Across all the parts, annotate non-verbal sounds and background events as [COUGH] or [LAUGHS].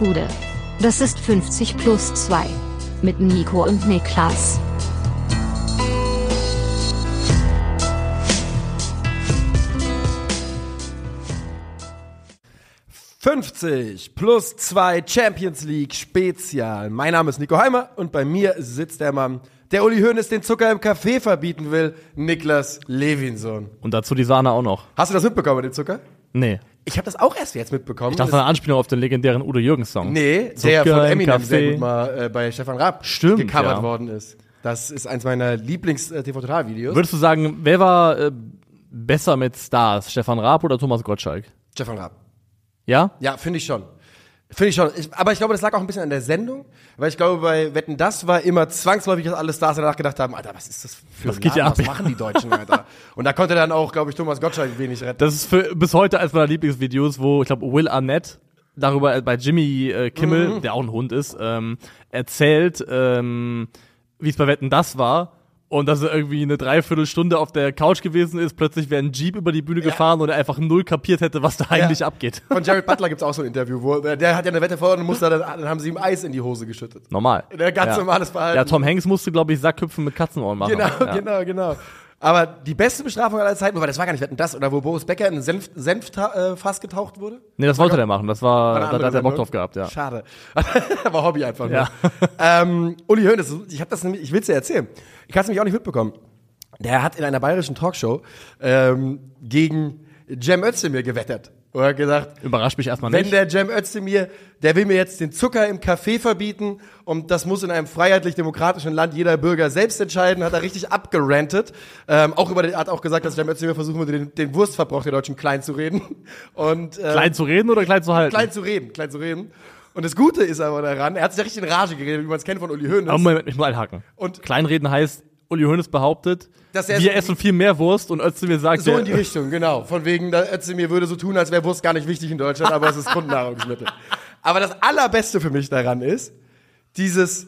Gude. Das ist 50 plus 2. Mit Nico und Niklas. »50 plus 2 Champions League Spezial. Mein Name ist Nico Heimer und bei mir sitzt der Mann, der Uli Hoeneß den Zucker im Kaffee verbieten will, Niklas Levinson. Und dazu die Sahne auch noch. Hast du das mitbekommen mit dem Zucker? Nee. Ich habe das auch erst jetzt mitbekommen. Ich dachte, eine Anspielung auf den legendären Udo Jürgens Song. Nee, Zucker der von Eminem Kaffee. sehr gut mal äh, bei Stefan Raab Stimmt, gecovert ja. worden ist. Das ist eins meiner Lieblings-TV-Total-Videos. Würdest du sagen, wer war äh, besser mit Stars? Stefan Raab oder Thomas Gottschalk? Stefan Raab. Ja? Ja, finde ich schon. Finde ich schon. Ich, aber ich glaube, das lag auch ein bisschen an der Sendung, weil ich glaube, bei Wetten, das war immer zwangsläufig, dass alle Stars danach gedacht haben, Alter, was ist das für Was ein geht Laden? ab? Was machen die Deutschen, Alter? [LAUGHS] Und da konnte dann auch, glaube ich, Thomas Gottschalk wenig retten. Das ist für, bis heute eines meiner Lieblingsvideos, wo ich glaube Will Arnett darüber äh, bei Jimmy äh, Kimmel, Mhm. der auch ein Hund ist, ähm, erzählt, ähm, wie es bei Wetten das war. Und dass er irgendwie eine Dreiviertelstunde auf der Couch gewesen ist, plötzlich wäre ein Jeep über die Bühne gefahren und er einfach null kapiert hätte, was da eigentlich Ja. abgeht. Von Jared Butler gibt's auch so ein Interview, wo der hat ja eine Wette verloren und musste dann, dann haben sie ihm Eis in die Hose geschüttet. Normal. Der ganz normales Verhalten. Ja, Tom Hanks musste, glaube ich, Sackhüpfen mit Katzenohren machen. Genau, ja. genau, genau. Aber die beste Bestrafung aller Zeiten, wobei das war gar nicht Wetten, das, oder wo Boris Becker in Senf, Senffass äh, Fass getaucht wurde? Nee, das wollte der machen. Das war, Eine da, da hat er Bock Sendung. drauf gehabt, ja. Schade. [LAUGHS] War Hobby einfach nur. Ja. [LAUGHS] ähm, Uli Hoeneß, ich habe das nämlich, ich will's dir erzählen. Ich kann es nämlich auch nicht mitbekommen. Der hat in einer bayerischen Talkshow ähm, gegen Cem Özdemir gewettert. Und hat gesagt, Überrascht mich erstmal wenn nicht. der Cem Özdemir, der will mir jetzt den Zucker im Kaffee verbieten und das muss in einem freiheitlich-demokratischen Land jeder Bürger selbst entscheiden, hat er richtig abgerantet. Ähm, auch über den, hat auch gesagt, dass Cem Özdemir versuchen würde, den, den Wurstverbrauch der Deutschen klein zu reden. [LAUGHS] Und, äh, klein zu reden oder klein zu halten? klein zu reden, klein zu reden. Und das Gute ist aber daran, er hat sich ja richtig in Rage geredet, wie man es kennt von Uli Hoeneß. Aber Moment, ich muss einhaken. Und- Kleinreden heißt, Uli Hoeneß behauptet, Dass er- wir essen viel mehr Wurst und Özdemir sagt, So in die Richtung, genau. Von wegen, Özdemir würde so tun, als wäre Wurst gar nicht wichtig in Deutschland, aber es ist Grundnahrungsmittel. [LAUGHS] Aber das Allerbeste für mich daran ist, dieses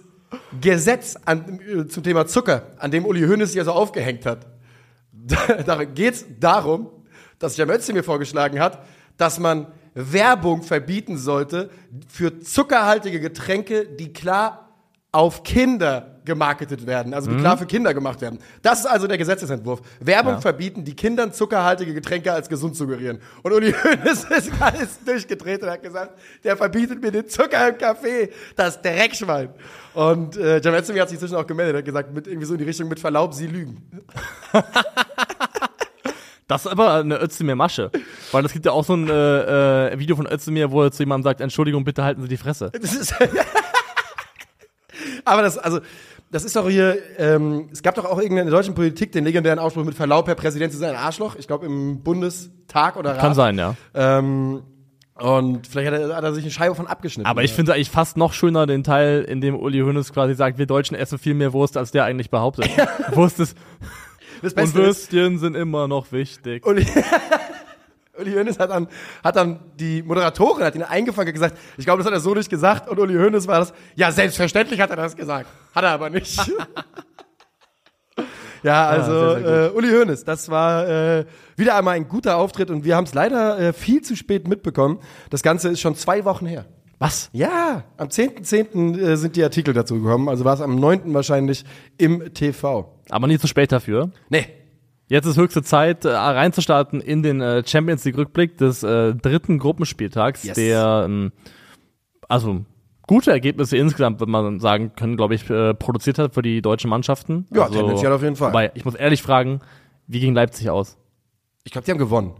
Gesetz an, äh, zum Thema Zucker, an dem Uli Hoeneß sich also aufgehängt hat. [LAUGHS] Da, da geht's darum, dass Cem Özdemir vorgeschlagen hat, dass man Werbung verbieten sollte für zuckerhaltige Getränke, die klar auf Kinder gemarketet werden, also die klar für Kinder gemacht werden. Das ist also der Gesetzesentwurf. Werbung Ja. verbieten, die Kindern zuckerhaltige Getränke als gesund suggerieren. Und Uli Hoeneß ist alles durchgedreht und hat gesagt, der verbietet mir den Zucker im Kaffee, das Dreckschwein. Und äh, Cem Özdemir hat sich zwischen auch gemeldet, hat gesagt, mit irgendwie so in die Richtung mit Verlaub, sie lügen. [LAUGHS] Das ist aber eine Özdemir-Masche. Weil es gibt ja auch so ein äh, äh, Video von Özdemir, wo er zu jemandem sagt, Entschuldigung, bitte halten Sie die Fresse. Das ist [LAUGHS] Aber das, also, das ist doch hier, ähm, es gab doch auch irgendeine in der deutschen Politik den legendären Ausspruch mit Verlaub, Herr Präsident, Sie sind ein Arschloch. Ich glaube im Bundestag oder Rat. Kann sein, ja. Ähm, und vielleicht hat er, hat er sich eine Scheibe von abgeschnitten. Aber ich finde eigentlich fast noch schöner den Teil, in dem Uli Hoeneß quasi sagt, wir Deutschen essen viel mehr Wurst, als der eigentlich behauptet. [LAUGHS] Wurst ist, das und Beste ist, Würstchen sind immer noch wichtig. Uli, [LAUGHS] Uli Hoeneß hat dann, hat dann die Moderatorin, hat ihn eingefangen und gesagt, ich glaube, das hat er so nicht gesagt. Und Uli Hoeneß war das, ja, selbstverständlich hat er das gesagt. Hat er aber nicht. [LAUGHS] ja, also, sehr, sehr äh, Uli Hoeneß, das war äh, wieder einmal ein guter Auftritt und wir haben es leider äh, viel zu spät mitbekommen. Das Ganze ist schon zwei Wochen her. Was? Ja, am 10.10. äh, sind die Artikel dazu gekommen, also war es am 9. wahrscheinlich im TV. Aber nie zu spät dafür. Nee, Jetzt ist höchste Zeit, äh, reinzustarten in den äh, Champions League Rückblick des äh, dritten Gruppenspieltags, Yes. der ähm, also gute Ergebnisse insgesamt, würde man sagen können, glaube ich, äh, produziert hat für die deutschen Mannschaften. Ja, also, tendenziell auf jeden Fall. Wobei, ich muss ehrlich fragen, wie ging Leipzig aus? ich glaube, die haben gewonnen.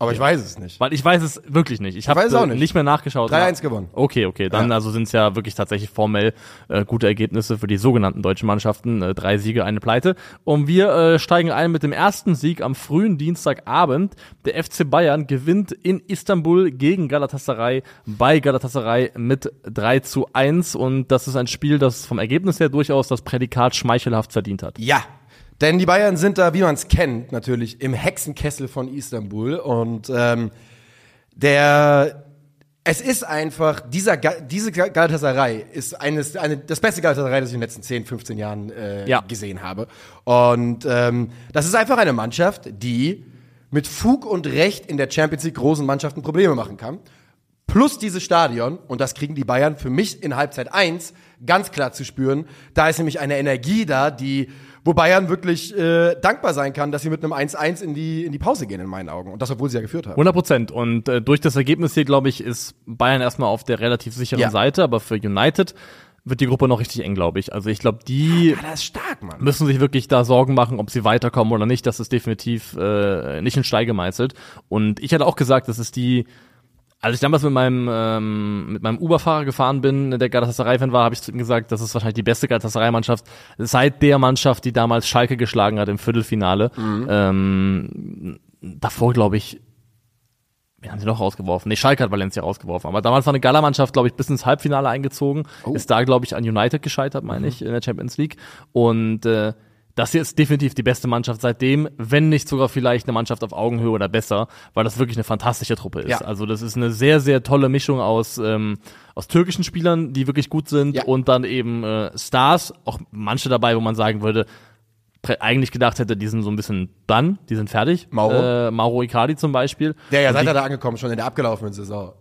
Aber ich weiß es nicht. Weil ich weiß es wirklich nicht. Ich habe äh, nicht. nicht mehr nachgeschaut. 3-1 gewonnen. Okay, okay. Dann Ja. also sind es ja wirklich tatsächlich formell äh, gute Ergebnisse für die sogenannten deutschen Mannschaften. Äh, drei Siege, eine Pleite. Und wir äh, steigen ein mit dem ersten Sieg am frühen Dienstagabend. Der FC Bayern gewinnt in Istanbul gegen Galatasaray bei Galatasaray mit 3 zu 1. Und das ist ein Spiel, das vom Ergebnis her durchaus das Prädikat schmeichelhaft verdient hat. Ja. Denn die Bayern sind da, wie man es kennt, natürlich im Hexenkessel von Istanbul. Und ähm, der es ist einfach, dieser, diese Ga- Galatasaray ist eines, eine, das beste Galatasaray, das ich in den letzten 10, 15 Jahren äh, Ja. gesehen habe. Und ähm, das ist einfach eine Mannschaft, die mit Fug und Recht in der Champions League großen Mannschaften Probleme machen kann. plus dieses Stadion, und das kriegen die Bayern für mich in Halbzeit 1 ganz klar zu spüren. Da ist nämlich eine Energie da, die, wo Bayern wirklich äh, dankbar sein kann, dass sie mit einem 1-1 in die, in die Pause gehen, in meinen Augen. Und das, obwohl sie ja geführt haben. 100 Prozent. Und äh, durch das Ergebnis hier, glaube ich, ist Bayern erstmal auf der relativ sicheren Ja. Seite, aber für United wird die Gruppe noch richtig eng, glaube ich. Also ich glaube, die Ja, stark, müssen sich wirklich da Sorgen machen, ob sie weiterkommen oder nicht. Das ist definitiv äh, nicht in Stein gemeißelt. Und ich hatte auch gesagt, das ist die, als ich damals mit meinem ähm, mit meinem Uber-Fahrer gefahren bin, der Galatasaray-Fan war, habe ich zu ihm gesagt, das ist wahrscheinlich die beste Galatasaray-Mannschaft seit der Mannschaft, die damals Schalke geschlagen hat im Viertelfinale. Ähm, davor, glaube ich, Wen haben sie noch rausgeworfen? Nee, Schalke hat Valencia rausgeworfen. Aber damals war eine Gala-Mannschaft, glaube ich, bis ins Halbfinale eingezogen. Ist da, glaube ich, an United gescheitert, meine ich, in der Champions League. Und äh, das hier ist definitiv die beste Mannschaft seitdem, wenn nicht sogar vielleicht eine Mannschaft auf Augenhöhe oder besser, weil das wirklich eine fantastische Truppe ist. Ja. Also das ist eine sehr, sehr tolle Mischung aus, ähm, aus türkischen Spielern, die wirklich gut sind Ja. und dann eben äh, Stars, auch manche dabei, wo man sagen würde, eigentlich gedacht hätte, die sind so ein bisschen done, die sind fertig. Mauro? Äh, Mauro Icardi zum Beispiel. Der ja seit er da angekommen, schon in der abgelaufenen Saison.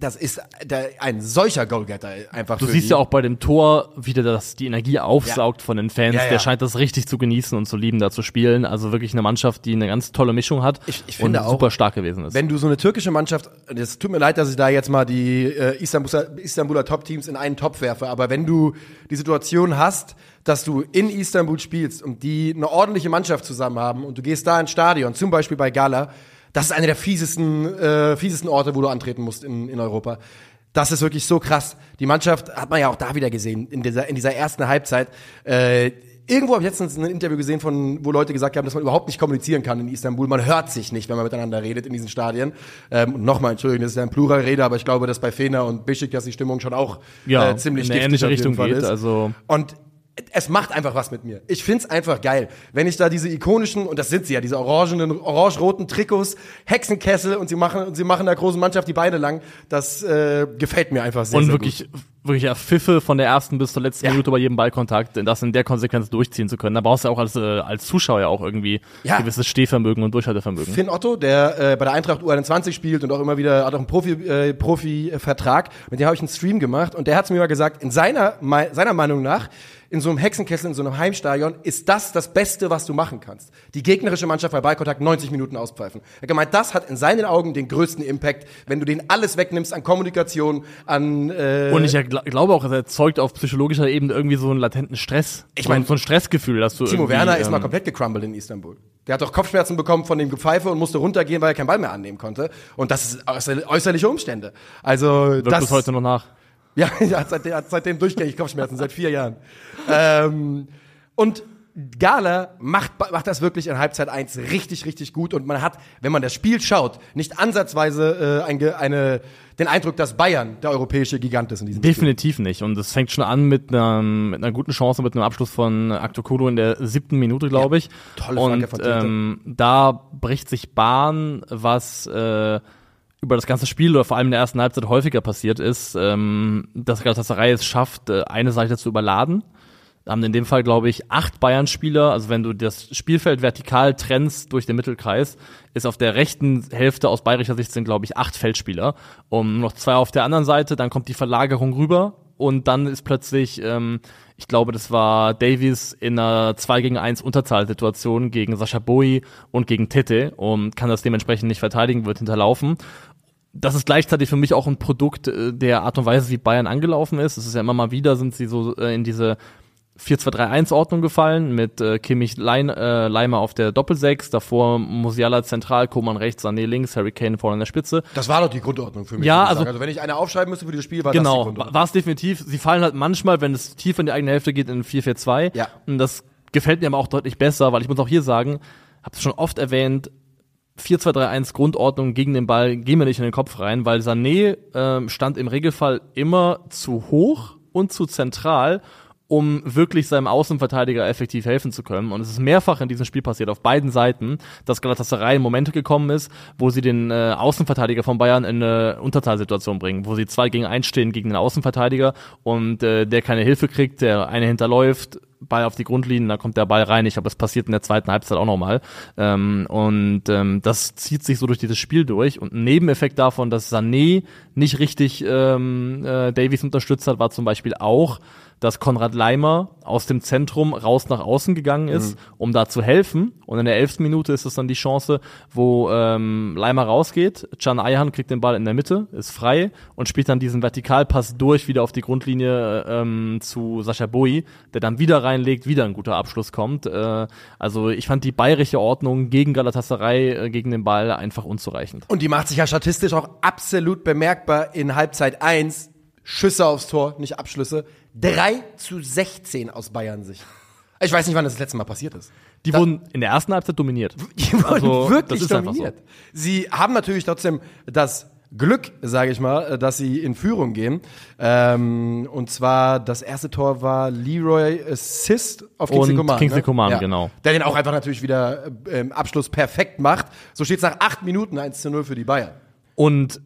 Das ist der, ein solcher Goalgetter einfach. Du siehst die. ja auch bei dem Tor wieder, dass die Energie aufsaugt von den Fans. Ja, ja. Der scheint das richtig zu genießen und zu lieben, da zu spielen. Also wirklich eine Mannschaft, die eine ganz tolle Mischung hat Ich- ich finde und auch, super stark gewesen ist. Wenn du so eine türkische Mannschaft, es tut mir leid, dass ich da jetzt mal die äh, Istanbuler, Istanbuler Top-Teams in einen Topf werfe, aber wenn du die Situation hast, dass du in Istanbul spielst und die eine ordentliche Mannschaft zusammen haben und du gehst da ins Stadion, zum Beispiel bei Gala, das ist einer der fiesesten, äh, fiesesten Orte, wo du antreten musst in, in Europa. Das ist wirklich so krass. Die Mannschaft hat man ja auch da wieder gesehen, in dieser, in dieser ersten Halbzeit. Äh, Irgendwo habe ich letztens ein Interview gesehen, von, wo Leute gesagt haben, dass man überhaupt nicht kommunizieren kann in Istanbul. Man hört sich nicht, wenn man miteinander redet in diesen Stadien. Ähm, und nochmal, Entschuldigung, das ist ja ein Pluralrede, aber ich glaube, dass bei Fener und Besiktas die Stimmung schon auch Ja, äh, ziemlich in eine ähnliche Richtung geht, also- Und es macht einfach was mit mir. Ich find's einfach geil. Wenn ich da diese ikonischen, und das sind sie ja, diese orangenen, orange-roten Trikots, Hexenkessel und sie machen, und sie machen der großen Mannschaft die Beine lang, das äh, gefällt mir einfach sehr, und sehr wirklich, wirklich ja, Pfiffe von der ersten bis zur letzten Ja. Minute bei jedem Ballkontakt, das in der Konsequenz durchziehen zu können. Da brauchst du auch als, äh, als Zuschauer ja auch irgendwie Ja. gewisses Stehvermögen und Durchhaltevermögen. Finn Otto, der äh, bei der Eintracht U21 spielt und auch immer wieder hat auch einen Profi, äh, Profi-Vertrag, mit dem habe ich einen Stream gemacht und der hat mir mal gesagt, in seiner, mei- seiner Meinung nach, in so einem Hexenkessel, in so einem Heimstadion, ist das das Beste, was du machen kannst. Die gegnerische Mannschaft bei Ballkontakt 90 Minuten auspfeifen. Er hat gemeint, das hat in seinen Augen den größten Impact, wenn du den alles wegnimmst an Kommunikation, an äh, Und ich glaube auch, es erzeugt auf psychologischer Ebene irgendwie so einen latenten Stress. Ich So ein- mein, so ein Stressgefühl, dass du Timo Werner ist mal ähm, komplett gecrumbled in Istanbul. Der hat doch Kopfschmerzen bekommen von dem Gepfeife und musste runtergehen, weil er keinen Ball mehr annehmen konnte. Und das ist äußer- äußerliche Umstände. Also wirkt das bis heute noch nach. Ja, [LAUGHS] hat seitdem, seitdem durchgängig Kopfschmerzen, seit vier Jahren. ähm, und Gala macht, macht das wirklich in Halbzeit 1 richtig, richtig gut. Und man hat, wenn man das Spiel schaut, nicht ansatzweise äh, ein, eine, den Eindruck, dass Bayern der europäische Gigant ist in diesem Spiel. Definitiv nicht. Und es fängt schon an mit einer, mit einer guten Chance, mit einem Abschluss von Aktokolo in der siebten Minute, glaube ich. tolle Flanke Und von Tete. ähm, da bricht sich Bahn, was äh, über das ganze Spiel oder vor allem in der ersten Halbzeit häufiger passiert ist, ähm, dass Galatasaray es schafft, äh, eine Seite zu überladen. Haben in dem Fall, glaube ich, acht Bayern-Spieler. Also wenn du das Spielfeld vertikal trennst durch den Mittelkreis, ist auf der rechten Hälfte aus bayerischer Sicht sind, glaube ich, acht Feldspieler. Und noch zwei auf der anderen Seite, dann kommt die Verlagerung rüber und dann ist plötzlich, ähm, ich glaube, das war Davies in einer 2 gegen 1 Unterzahlsituation gegen Sascha Boi und gegen Tete und kann das dementsprechend nicht verteidigen, wird hinterlaufen das ist gleichzeitig für mich auch ein Produkt äh, der Art und Weise, wie Bayern angelaufen ist. Es ist ja immer mal wieder, sind sie so äh, in diese 4-2-3-1-Ordnung gefallen mit äh, Kimmich Lein, äh, Leimer auf der Doppelsechs, davor Musiala zentral, Koman rechts, Sané links, Harry Kane vorne an der Spitze. Das war doch die Grundordnung für mich. Ja, also- also wenn ich eine aufschreiben müsste für dieses Spiel, war das die Genau, Grundordnung. war es definitiv. Sie fallen halt manchmal, wenn es tief in die eigene Hälfte geht, in 4-4-2. Ja. Und das gefällt mir aber auch deutlich besser, weil ich muss auch hier sagen, habe es schon oft erwähnt, 4-2-3-1 Grundordnung gegen den Ball, gehen wir nicht in den Kopf rein, weil Sané ähm, stand im Regelfall immer zu hoch und zu zentral, um wirklich seinem Außenverteidiger effektiv helfen zu können. Und es ist mehrfach in diesem Spiel passiert, auf beiden Seiten, dass Galatasaray in Momente gekommen ist, wo sie den äh, Außenverteidiger von Bayern in eine Unterzahlsituation bringen, wo sie zwei gegen eins stehen gegen den Außenverteidiger und äh, der keine Hilfe kriegt, der eine hinterläuft, Ball auf die Grundlinie, da kommt der Ball rein. Ich glaube, es passiert in der zweiten Halbzeit auch nochmal. Ähm, und ähm, das zieht sich so durch dieses Spiel durch. Und ein Nebeneffekt davon, dass Sané nicht richtig ähm, äh, Davies unterstützt hat, war zum Beispiel auch, dass Konrad Leimer aus dem Zentrum raus nach außen gegangen ist, um da zu helfen. Und in der elften Minute ist es dann die Chance, wo ähm, Leimer rausgeht. Can Ayhan kriegt den Ball in der Mitte, ist frei und spielt dann diesen Vertikalpass durch wieder auf die Grundlinie ähm, zu Sascha Boi, der dann wieder reinlegt, wieder ein guter Abschluss kommt. Äh, also ich fand die bayerische Ordnung gegen Galatasaray, äh, gegen den Ball einfach unzureichend. Und die macht sich ja statistisch auch absolut bemerkbar in Halbzeit 1. Schüsse aufs Tor, nicht Abschlüsse. 3 zu 16 aus Bayern Sicht. Ich weiß nicht, wann das das letzte Mal passiert ist. Die Da- wurden in der ersten Halbzeit dominiert. Die wurden Also, wirklich dominiert. Sie haben natürlich trotzdem das Glück, sage ich mal, dass sie in Führung gehen. Ähm, und zwar das erste Tor war Leroy Assist auf Kingsley Und Coman. Kingsley ne? Coman, genau. Der den auch einfach natürlich wieder äh, im Abschluss perfekt macht. So steht es nach acht Minuten 1 zu 0 für die Bayern. Und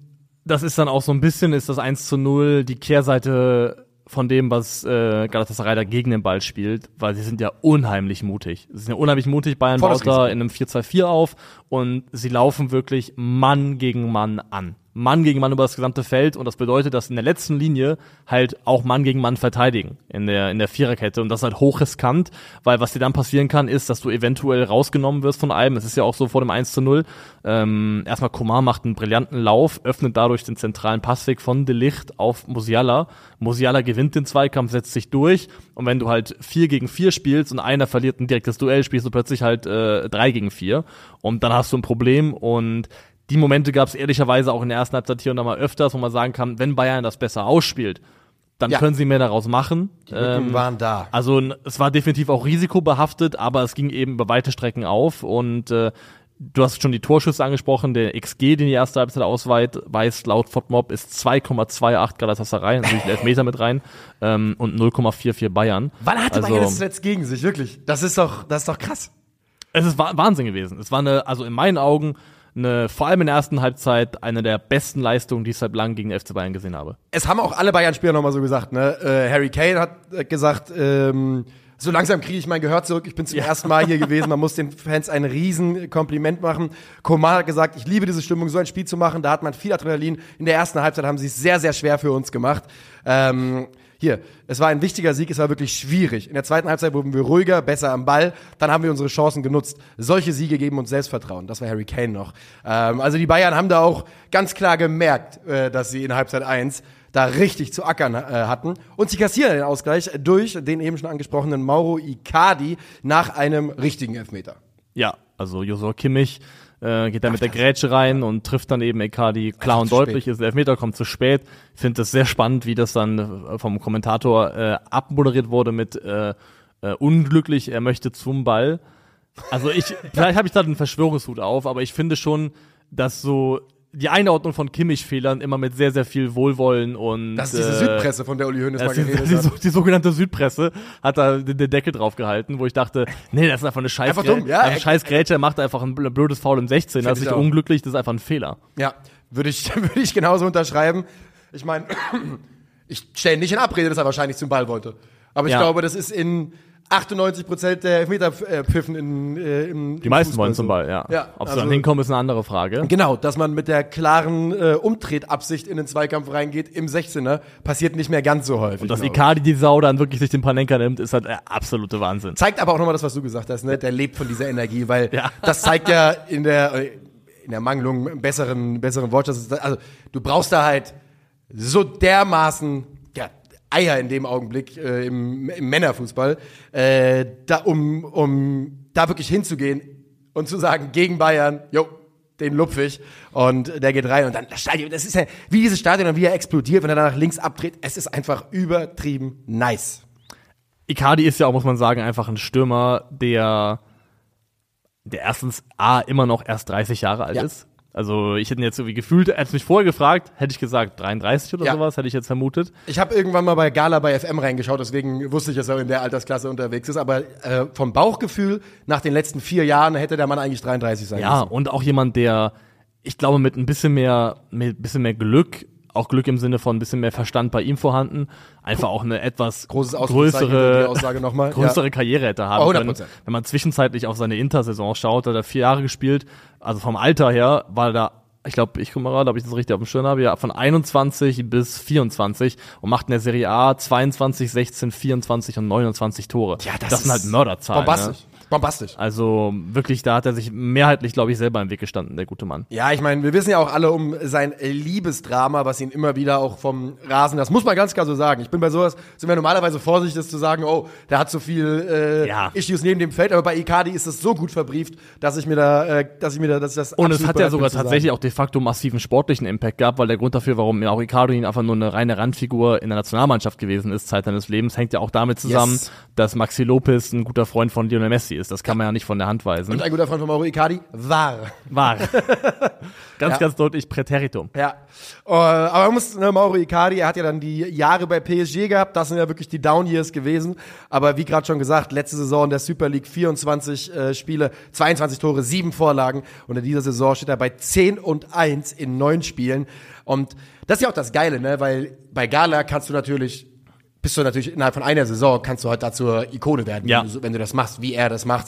das ist dann auch so ein bisschen, ist das 1 zu 0 die Kehrseite von dem, was äh, Galatasaray da gegen den Ball spielt, weil sie sind ja unheimlich mutig. Sie sind ja unheimlich mutig, Bayern baut da in einem 4-2-4 auf und sie laufen wirklich Mann gegen Mann an. Mann gegen Mann über das gesamte Feld und das bedeutet, dass in der letzten Linie halt auch Mann gegen Mann verteidigen in der in der Viererkette und das ist halt hochriskant, weil was dir dann passieren kann, ist, dass du eventuell rausgenommen wirst von einem. Es ist ja auch so vor dem 1 zu 0. Ähm, erstmal Komar macht einen brillanten Lauf, öffnet dadurch den zentralen Passweg von De Licht auf Musiala. Musiala gewinnt den Zweikampf, setzt sich durch und wenn du halt 4 gegen 4 spielst und einer verliert ein direktes Duell, spielst du plötzlich halt äh, 3 gegen 4 und dann hast du ein Problem und die Momente gab es ehrlicherweise auch in der ersten Halbzeit hier und da mal öfters, wo man sagen kann, wenn Bayern das besser ausspielt, dann Ja. können sie mehr daraus machen. Lücken waren da. Also es war definitiv auch risikobehaftet, aber es ging eben über weite Strecken auf und äh, du hast schon die Torschüsse angesprochen, der XG, den die erste Halbzeit ausweist, laut FOTMOB ist 2,28 Galatasaray, natürlich ein Elfmeter mit rein ähm, und 0,44 Bayern. Wann hatte also, Bayern das jetzt gegen sich? Wirklich? Das ist doch, das ist doch krass. Es ist Wa- Wahnsinn gewesen. Es war eine, also in meinen Augen, eine, vor allem in der ersten Halbzeit, eine der besten Leistungen, die ich seit langem gegen den FC Bayern gesehen habe. es haben auch alle Bayern-Spieler nochmal so gesagt, ne? Äh, Harry Kane hat äh, gesagt, ähm, so langsam kriege ich mein Gehör zurück. Ich bin zum ersten Mal hier gewesen. Man muss den Fans ein riesen Kompliment machen. Koman hat gesagt, ich liebe diese Stimmung, so ein Spiel zu machen. Da hat man viel Adrenalin. In der ersten Halbzeit haben sie es sehr, sehr schwer für uns gemacht. Ähm, hier, es war ein wichtiger Sieg, es war wirklich schwierig. In der zweiten Halbzeit wurden wir ruhiger, besser am Ball. Dann haben wir unsere Chancen genutzt. Solche Siege geben uns Selbstvertrauen. Das war Harry Kane noch. Ähm, also die Bayern haben da auch ganz klar gemerkt, äh, dass sie in Halbzeit 1 da richtig zu ackern äh, hatten. Und sie kassieren den Ausgleich durch den eben schon angesprochenen Mauro Icardi nach einem richtigen Elfmeter. Ja, also Josua Kimmich äh, geht da mit der Grätsche rein und trifft dann eben Ekadi klar und deutlich. Ist der Elfmeter kommt zu spät. Ich finde das sehr spannend, wie das dann äh, vom Kommentator äh, abmoderiert wurde mit äh, äh, unglücklich, er möchte zum Ball. Also ich, [LAUGHS] vielleicht habe ich da einen Verschwörungshut auf, aber ich finde schon, dass so die Einordnung von Kimmich-Fehlern immer mit sehr, sehr viel Wohlwollen und Das ist diese äh, Südpresse, von der Uli Hoeneß mal das ist geredet die, hat. die sogenannte Südpresse hat da den, den Deckel drauf gehalten, wo ich dachte, nee, das ist einfach eine scheiß Einfach dumm, ja. Eine scheiß Grätsche, er macht einfach ein bl- blödes Foul im 16, das ist ich nicht unglücklich, das ist einfach ein Fehler. Ja, würde ich, [LAUGHS] würde ich genauso unterschreiben. Ich meine, [CLEARS THROAT] ich stelle nicht in Abrede, dass er wahrscheinlich zum Ball wollte. Aber ich Ja. glaube, das ist in 98 Prozent der Elfmeterpfiffen in, äh, im Die meisten wollen zum Ball, ja. Ja, Ob sie also- dann hinkommen, ist eine andere Frage. Genau, dass man mit der klaren äh, Umtretabsicht in den Zweikampf reingeht im 16er, passiert nicht mehr ganz so häufig. Und dass. Icardi die Sau dann wirklich sich den Panenka nimmt, ist halt der absolute Wahnsinn. Zeigt aber auch nochmal das, was du gesagt hast, ne? Der lebt von dieser Energie, weil Ja. das zeigt ja in der, äh, in der Mangelung besseren, besseren Wortschatz, also du brauchst da halt so dermaßen, Eier in dem Augenblick äh, im, im Männerfußball, äh, da, um, um da wirklich hinzugehen und zu sagen, gegen Bayern, jo, den lupf ich und der geht rein und dann das Stadion, das ist ja wie dieses Stadion und wie er explodiert, wenn er da nach links abdreht, es ist einfach übertrieben nice. Icardi ist ja auch, muss man sagen, einfach ein Stürmer, der, der erstens A, immer noch erst 30 Jahre alt Ja. ist. Also ich hätte jetzt so wie gefühlt, hätte mich vorher gefragt, hätte ich gesagt 33 oder Ja. sowas, hätte ich jetzt vermutet. Ich habe irgendwann mal bei Gala bei FM reingeschaut, deswegen wusste ich, dass er in der Altersklasse unterwegs ist. Aber äh, vom Bauchgefühl, nach den letzten vier Jahren, hätte der Mann eigentlich 33 sein Ja, müssen. und auch jemand, der, ich glaube, mit ein bisschen mehr, mit ein bisschen mehr Glück Auch Glück im Sinne von ein bisschen mehr Verstand bei ihm vorhanden. Einfach auch eine etwas größere, größere Ja. Karriere hätte haben Oh, können. 100%. Wenn man zwischenzeitlich auf seine Intersaison schaut, hat er vier Jahre gespielt. Also vom Alter her war er da ich glaube, ich guck mal gerade, ob ich das richtig auf dem Schirm habe, ja, von 21 bis 24 und macht in der Serie A 22, 16, 24 und 29 Tore. Ja, das das sind halt Mörderzahlen. Bombastisch. Ne? Bombastisch. Also wirklich, da hat er sich mehrheitlich, glaube ich, selber im Weg gestanden, der gute Mann. Ja, ich meine, wir wissen ja auch alle um sein Liebesdrama, was ihn immer wieder auch vom Rasen, das muss man ganz klar so sagen. Ich bin bei sowas, sind wir normalerweise vorsichtig, das zu sagen, oh, der hat so viel äh, Ja. Issues neben dem Feld, aber bei Icardi ist es so gut verbrieft, dass ich mir da, äh, dass ich mir da, dass ich das Und es hat ja sogar tatsächlich auch de facto massiven sportlichen Impact gehabt, weil der Grund dafür, warum auch Icardi ihn einfach nur eine reine Randfigur in der Nationalmannschaft gewesen ist, Zeit seines Lebens, hängt ja auch damit zusammen, Yes. dass Maxi Lopez ein guter Freund von Lionel Messi ist. Das kann man ja nicht von der Hand weisen. Und ein guter Freund von Mauro Icardi war. War. [LAUGHS] ganz, Ja. ganz deutlich Präteritum. Ja, äh, aber man muss, ne, Mauro Icardi, er hat ja dann die Jahre bei PSG gehabt, das sind ja wirklich die Down Years gewesen, aber wie gerade schon gesagt, letzte Saison in der Super League 24 äh, Spiele, 22 Tore, 7 Vorlagen und in dieser Saison steht er bei 10 und 1 in 9 Spielen und das ist ja auch das Geile, ne, weil bei Gala kannst du natürlich bist du natürlich innerhalb von einer Saison kannst du halt dazu Ikone werden, Ja. wenn, du, wenn du das machst, wie er das macht.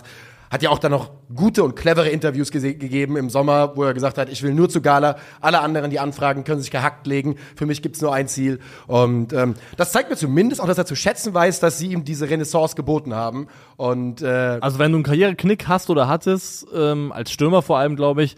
Hat ja auch dann noch gute und clevere Interviews gegeben im Sommer, wo er gesagt hat, ich will nur zu Gala, alle anderen, die anfragen, können sich gehackt legen, für mich gibt's nur ein Ziel. Und ähm, das zeigt mir zumindest auch, dass er zu schätzen weiß, dass sie ihm diese Renaissance geboten haben. Und äh, Also wenn du einen Karriereknick hast oder hattest, ähm, als Stürmer vor allem, glaube ich,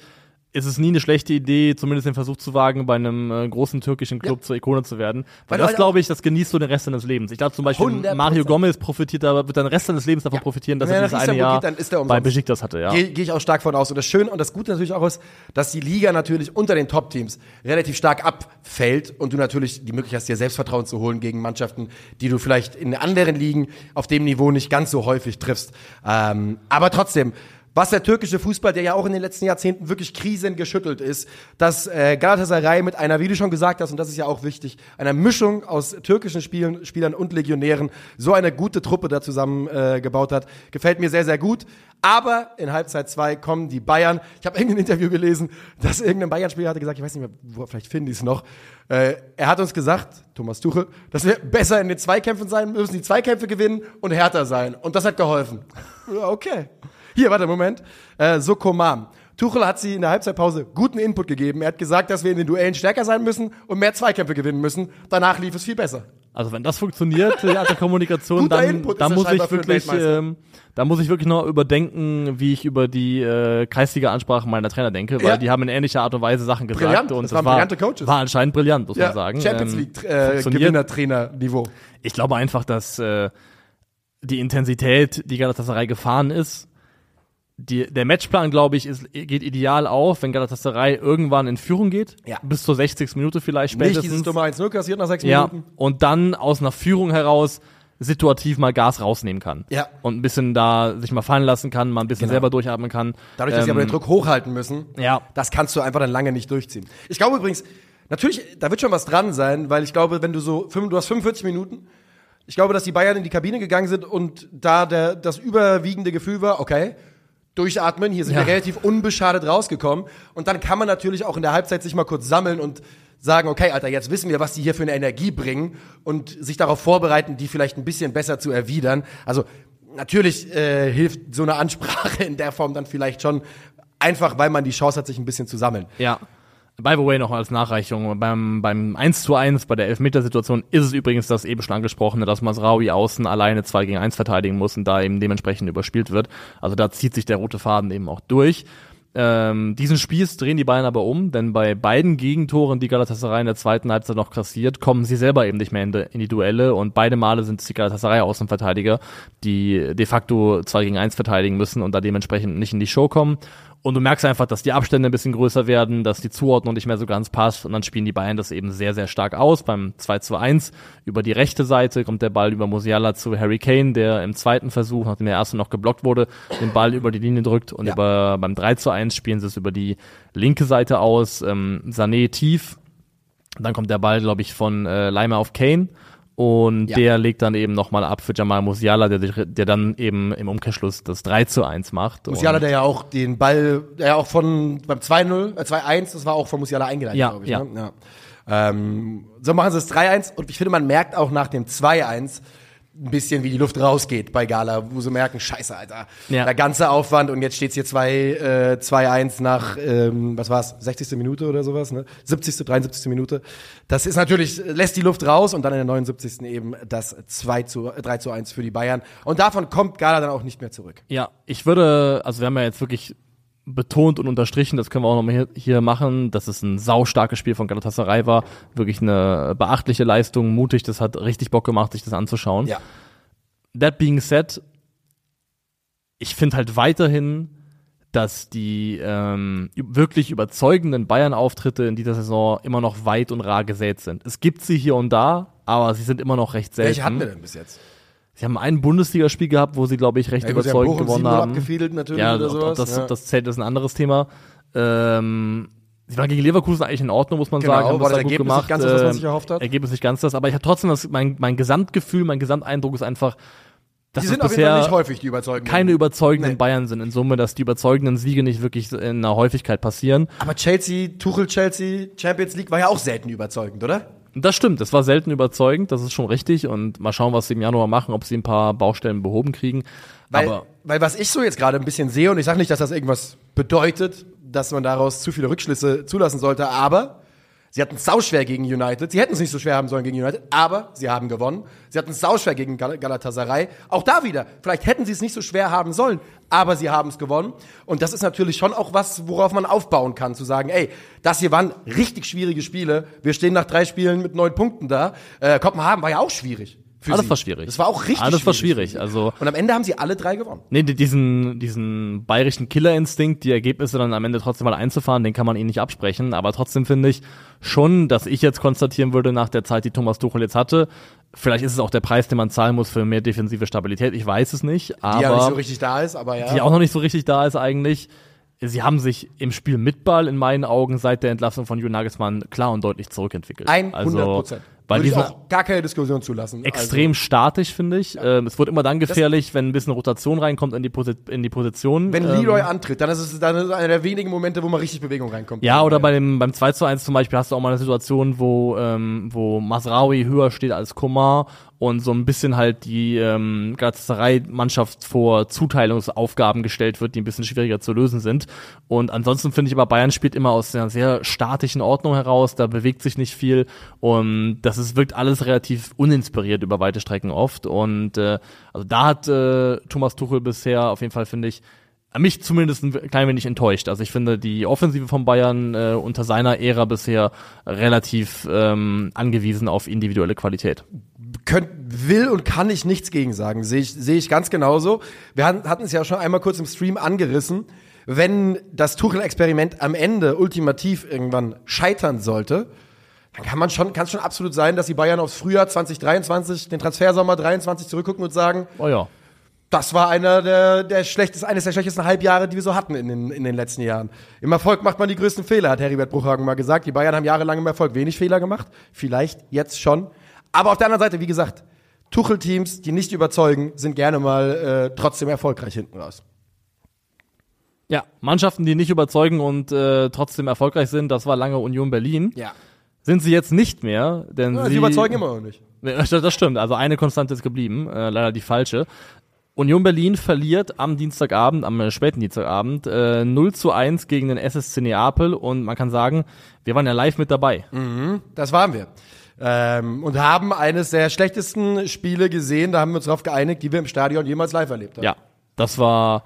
ist es nie eine schlechte Idee, zumindest den Versuch zu wagen, bei einem äh, großen türkischen Club zur Ikone zu werden. Weil Weil das, glaube ich, das genießt du den Rest deines Lebens. Ich glaube zum Beispiel, 100%. Mario Gomez profitiert da, wird dann den Rest seines Lebens davon profitieren, dass Wenn er dieses eine Jahr geht, dann ist er bei. Besiktas hatte, ja. Gehe geh ich auch stark von aus. Und das Schöne und das Gute natürlich auch ist, dass die Liga natürlich unter den Top-Teams relativ stark abfällt und du natürlich die Möglichkeit hast, dir Selbstvertrauen zu holen gegen Mannschaften, die du vielleicht in anderen Ligen auf dem Niveau nicht ganz so häufig triffst. Ähm, aber trotzdem, was der türkische Fußball, der ja auch in den letzten Jahrzehnten wirklich krisengeschüttelt ist, dass äh, Galatasaray mit einer, wie du schon gesagt hast, und das ist ja auch wichtig, einer Mischung aus türkischen Spielen, Spielern und Legionären so eine gute Truppe da zusammen äh, hat, gefällt mir sehr, sehr gut. Aber in Halbzeit zwei kommen die Bayern. Ich habe [LAUGHS] irgendein Interview gelesen, dass irgendein Bayern-Spieler hatte gesagt, ich weiß nicht mehr, wo, vielleicht finden die es noch. Äh, er hat uns gesagt, Thomas Tuchel, dass wir besser in den Zweikämpfen sein müssen, die Zweikämpfe gewinnen und härter sein. Und das hat geholfen. Okay. Hier, warte, Moment. Äh, Sokomam. Tuchel hat sie in der Halbzeitpause guten Input gegeben. Er hat gesagt, dass wir in den Duellen stärker sein müssen und mehr Zweikämpfe gewinnen müssen. Danach lief es viel besser. Also wenn das funktioniert, die Art der Kommunikation, Guter dann, dann muss ich wirklich, ähm, da muss ich wirklich noch überdenken, wie ich über die äh, Kreisliga-Ansprachen meiner Trainer denke, weil Ja. die haben in ähnlicher Art und Weise Sachen gesagt Brillant, und das das, war, war anscheinend brillant, muss man sagen. Champions Ähm, League äh, funktioniert. Gewinner-Trainer-Niveau. Ich glaube einfach, dass äh, die Intensität, die Galatasaray gefahren ist, die, der Matchplan, glaube ich, ist, geht ideal auf, wenn Galatasaray irgendwann in Führung geht. Ja. Bis zur 60. Minute vielleicht Nicht spätestens. dieses dumme 1-0 kassiert nach sechs Ja, Minuten. und dann aus einer Führung heraus situativ mal Gas rausnehmen kann. Ja. Und ein bisschen da sich mal fallen lassen kann, mal ein bisschen Genau. selber durchatmen kann. Dadurch, dass sie Ähm, aber den Druck hochhalten müssen, Ja. das kannst du einfach dann lange nicht durchziehen. Ich glaube übrigens, natürlich, da wird schon was dran sein, weil ich glaube, wenn du so, du hast 45 Minuten, ich glaube, dass die Bayern in die Kabine gegangen sind und da der, das überwiegende Gefühl war, okay, durchatmen, hier sind Ja. wir relativ unbeschadet rausgekommen. Und dann kann man natürlich auch in der Halbzeit sich mal kurz sammeln und sagen, okay, Alter, jetzt wissen wir, was die hier für eine Energie bringen und sich darauf vorbereiten, die vielleicht ein bisschen besser zu erwidern. Also natürlich äh, hilft so eine Ansprache [LAUGHS] in der Form dann vielleicht schon, einfach weil man die Chance hat, sich ein bisschen zu sammeln. Ja. By the way, noch als Nachreichung, beim, beim 1 zu 1, bei der Elfmetersituation, ist es übrigens das eben schon angesprochene, dass Masraoui außen alleine 2 gegen 1 verteidigen muss und da eben dementsprechend überspielt wird. Also da zieht sich der rote Faden eben auch durch. Ähm, diesen Spieß drehen die Bayern aber um, denn bei beiden Gegentoren, die Galatasaray in der zweiten Halbzeit noch kassiert, kommen sie selber eben nicht mehr in die, in die Duelle und beide Male sind es die Galatasaray Außenverteidiger, die de facto 2 gegen 1 verteidigen müssen und da dementsprechend nicht in die Show kommen. Und du merkst einfach, dass die Abstände ein bisschen größer werden, dass die Zuordnung nicht mehr so ganz passt und dann spielen die Bayern das eben sehr, sehr stark aus. Beim 2 zu 1 über die rechte Seite kommt der Ball über Musiala zu Harry Kane, der im zweiten Versuch, nachdem der erste noch geblockt wurde, den Ball über die Linie drückt und Ja. über, beim 3 zu 1 spielen sie es über die linke Seite aus, ähm, Sané tief. Dann kommt der Ball, glaube ich, von äh, Leimer auf Kane. Und Ja. der legt dann eben nochmal ab für Jamal Musiala, der, der dann eben im Umkehrschluss das 3 zu 1 macht. Musiala, der ja auch den Ball, der ja auch von beim 2-0, äh, 2-1, das war auch von Musiala eingeleitet, Ja, glaube ich. ja. Ne? ja. Ähm, so machen sie es 3-1 und ich finde, man merkt auch nach dem 2-1 ein bisschen, wie die Luft rausgeht bei Gala, wo sie merken, scheiße, Alter, Ja. der ganze Aufwand und jetzt steht's hier 2 äh, 2-1 nach, ähm, was war's, 60. Minute oder sowas, ne? 70., 73. Minute. Das ist natürlich, lässt die Luft raus und dann in der 79. eben das 2 zu, äh, 3 zu 1 für die Bayern. Und davon kommt Gala dann auch nicht mehr zurück. Ja, ich würde, also wir haben ja jetzt wirklich betont und unterstrichen, das können wir auch nochmal hier, hier machen, dass es ein saustarkes Spiel von Galatasaray war. Wirklich eine beachtliche Leistung, mutig, das hat richtig Bock gemacht, sich das anzuschauen. Ja. That being said, ich finde halt weiterhin, dass die ähm, wirklich überzeugenden Bayern-Auftritte in dieser Saison immer noch weit und rar gesät sind. Es gibt sie hier und da, aber sie sind immer noch recht selten. Welche hatten wir denn bis jetzt? Sie haben ein Bundesligaspiel gehabt, wo sie, glaube ich, recht Ja, gut, sie haben gewonnen 7-0 haben. abgefiedelt natürlich ja, oder ob- ob sowas, das, ja. das zählt, ist ein anderes Thema. Ähm, sie waren gegen Leverkusen eigentlich in Ordnung, muss man Genau, sagen. Haben war das das da gut Ergebnis gemacht. nicht ganz das, was man Ähm, sich erhofft hat? Ergebnis nicht ganz das, aber ich habe trotzdem das, mein, mein Gesamtgefühl, mein Gesamteindruck ist einfach, dass Die sind bisher nicht häufig, die überzeugenden. keine überzeugenden Nee. Bayern sind. In Summe, dass die überzeugenden Siege nicht wirklich in einer Häufigkeit passieren. Aber Chelsea, Tuchel Chelsea, Champions League war ja auch selten überzeugend, oder? Das stimmt, das war selten überzeugend, das ist schon richtig. Und mal schauen, was sie im Januar machen, ob sie ein paar Baustellen behoben kriegen. Weil, aber weil was ich so jetzt gerade ein bisschen sehe, und ich sage nicht, dass das irgendwas bedeutet, dass man daraus zu viele Rückschlüsse zulassen sollte, aber sie hatten es sauschwer gegen United. Sie hätten es nicht so schwer haben sollen gegen United, aber sie haben gewonnen. Sie hatten es sauschwer gegen Gal Galatasaray. Auch da wieder, vielleicht hätten sie es nicht so schwer haben sollen, aber sie haben es gewonnen. Und das ist natürlich schon auch was, worauf man aufbauen kann, zu sagen, ey, das hier waren richtig schwierige Spiele. Wir stehen nach drei Spielen mit neun Punkten da. Äh, Kopenhagen war ja auch schwierig. Für Alles sie. war schwierig. Das war auch richtig Alles war schwierig, also- Und am Ende haben sie alle drei gewonnen. Nee, die- diesen, diesen bayerischen Killerinstinkt, die Ergebnisse dann am Ende trotzdem mal einzufahren, den kann man ihnen nicht absprechen. Aber trotzdem finde ich schon, dass ich jetzt konstatieren würde, nach der Zeit, die Thomas Tuchel jetzt hatte, vielleicht ist es auch der Preis, den man zahlen muss für mehr defensive Stabilität. Ich weiß es nicht, aber Die ja nicht so richtig da ist, aber ja. die auch noch nicht so richtig da ist eigentlich. Sie haben sich im Spiel mit Ball in meinen Augen seit der Entlassung von Julian Nagelsmann klar und deutlich zurückentwickelt. 100 Also, Prozent. Weil die auch gar keine Diskussion zulassen. extrem statisch, finde ich. Ähm, es wird immer dann gefährlich, wenn ein bisschen Rotation reinkommt in die, Posi in die Position. Also, wenn Ähm, Leroy antritt, dann ist es dann ist es einer der wenigen Momente, wo mal richtig Bewegung reinkommt. Ja, oder bei dem, beim 2 zu 1 zum Beispiel hast du auch mal eine Situation, wo, ähm, wo Masraoui höher steht als Komar und so ein bisschen halt die ähm, Galatasaray-Mannschaft vor Zuteilungsaufgaben gestellt wird, die ein bisschen schwieriger zu lösen sind. Und ansonsten finde ich aber, Bayern spielt immer aus einer sehr statischen Ordnung heraus, da bewegt sich nicht viel und das ist, wirkt alles relativ uninspiriert über weite Strecken oft. Und äh, also da hat äh, Thomas Tuchel bisher auf jeden Fall, finde ich, mich zumindest ein klein wenig enttäuscht. Also ich finde die Offensive von Bayern äh, unter seiner Ära bisher relativ ähm, angewiesen auf individuelle Qualität. Könnt, will und kann ich nichts gegen sagen. Sehe ich, sehe ich ganz genauso. Wir hatten hatten es ja schon einmal kurz im Stream angerissen. Wenn das Tuchel-Experiment am Ende ultimativ irgendwann scheitern sollte, dann kann man schon, kann es schon absolut sein, dass die Bayern aufs Frühjahr 2023, den Transfersommer 23 zurückgucken und sagen, Oh ja. Das war einer der, der schlechtesten, eines der schlechtesten Halbjahre, die wir so hatten in den, in den letzten Jahren. Im Erfolg macht man die größten Fehler, hat Heribert Bruchhagen mal gesagt. Die Bayern haben jahrelang im Erfolg wenig Fehler gemacht. Vielleicht jetzt schon. Aber auf der anderen Seite, wie gesagt, Tuchel-Teams, die nicht überzeugen, sind gerne mal äh, trotzdem erfolgreich hinten raus. Ja, Mannschaften, die nicht überzeugen und äh, trotzdem erfolgreich sind, das war lange Union Berlin. Ja. Sind sie jetzt nicht mehr, denn ja sie sie überzeugen immer noch nicht. [LAUGHS] Das stimmt, also eine Konstante ist geblieben, äh, leider die falsche. Union Berlin verliert am Dienstagabend, am äh, späten Dienstagabend, äh, 0 zu 1 gegen den SSC Neapel und man kann sagen, wir waren ja live mit dabei. Das waren wir. Ähm, und haben eines der schlechtesten Spiele gesehen, da haben wir uns darauf geeinigt, die wir im Stadion jemals live erlebt haben. Ja, das war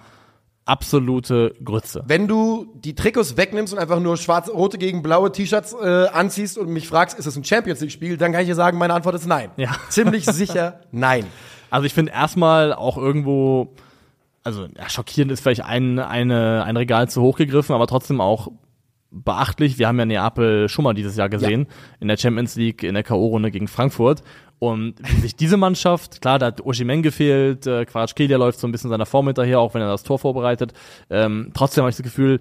absolute Grütze. Wenn du die Trikots wegnimmst und einfach nur schwarz-rote gegen blaue T-Shirts äh, anziehst und mich fragst, ist es ein Champions League-Spiel, dann kann ich dir sagen, meine Antwort ist nein. Ja. Ziemlich sicher [LAUGHS] nein. Also ich finde erstmal auch irgendwo, also ja, schockierend ist vielleicht ein, eine, ein Regal zu hoch gegriffen, aber trotzdem auch beachtlich. Wir haben ja Neapel schon mal dieses Jahr gesehen, in der Champions League, in der K.O.-Runde gegen Frankfurt. Und wie sich diese Mannschaft, klar, da hat Oshimen gefehlt, äh, Quaratschkelia läuft so ein bisschen seiner Form hinterher, auch wenn er das Tor vorbereitet. Ähm, trotzdem habe ich das Gefühl,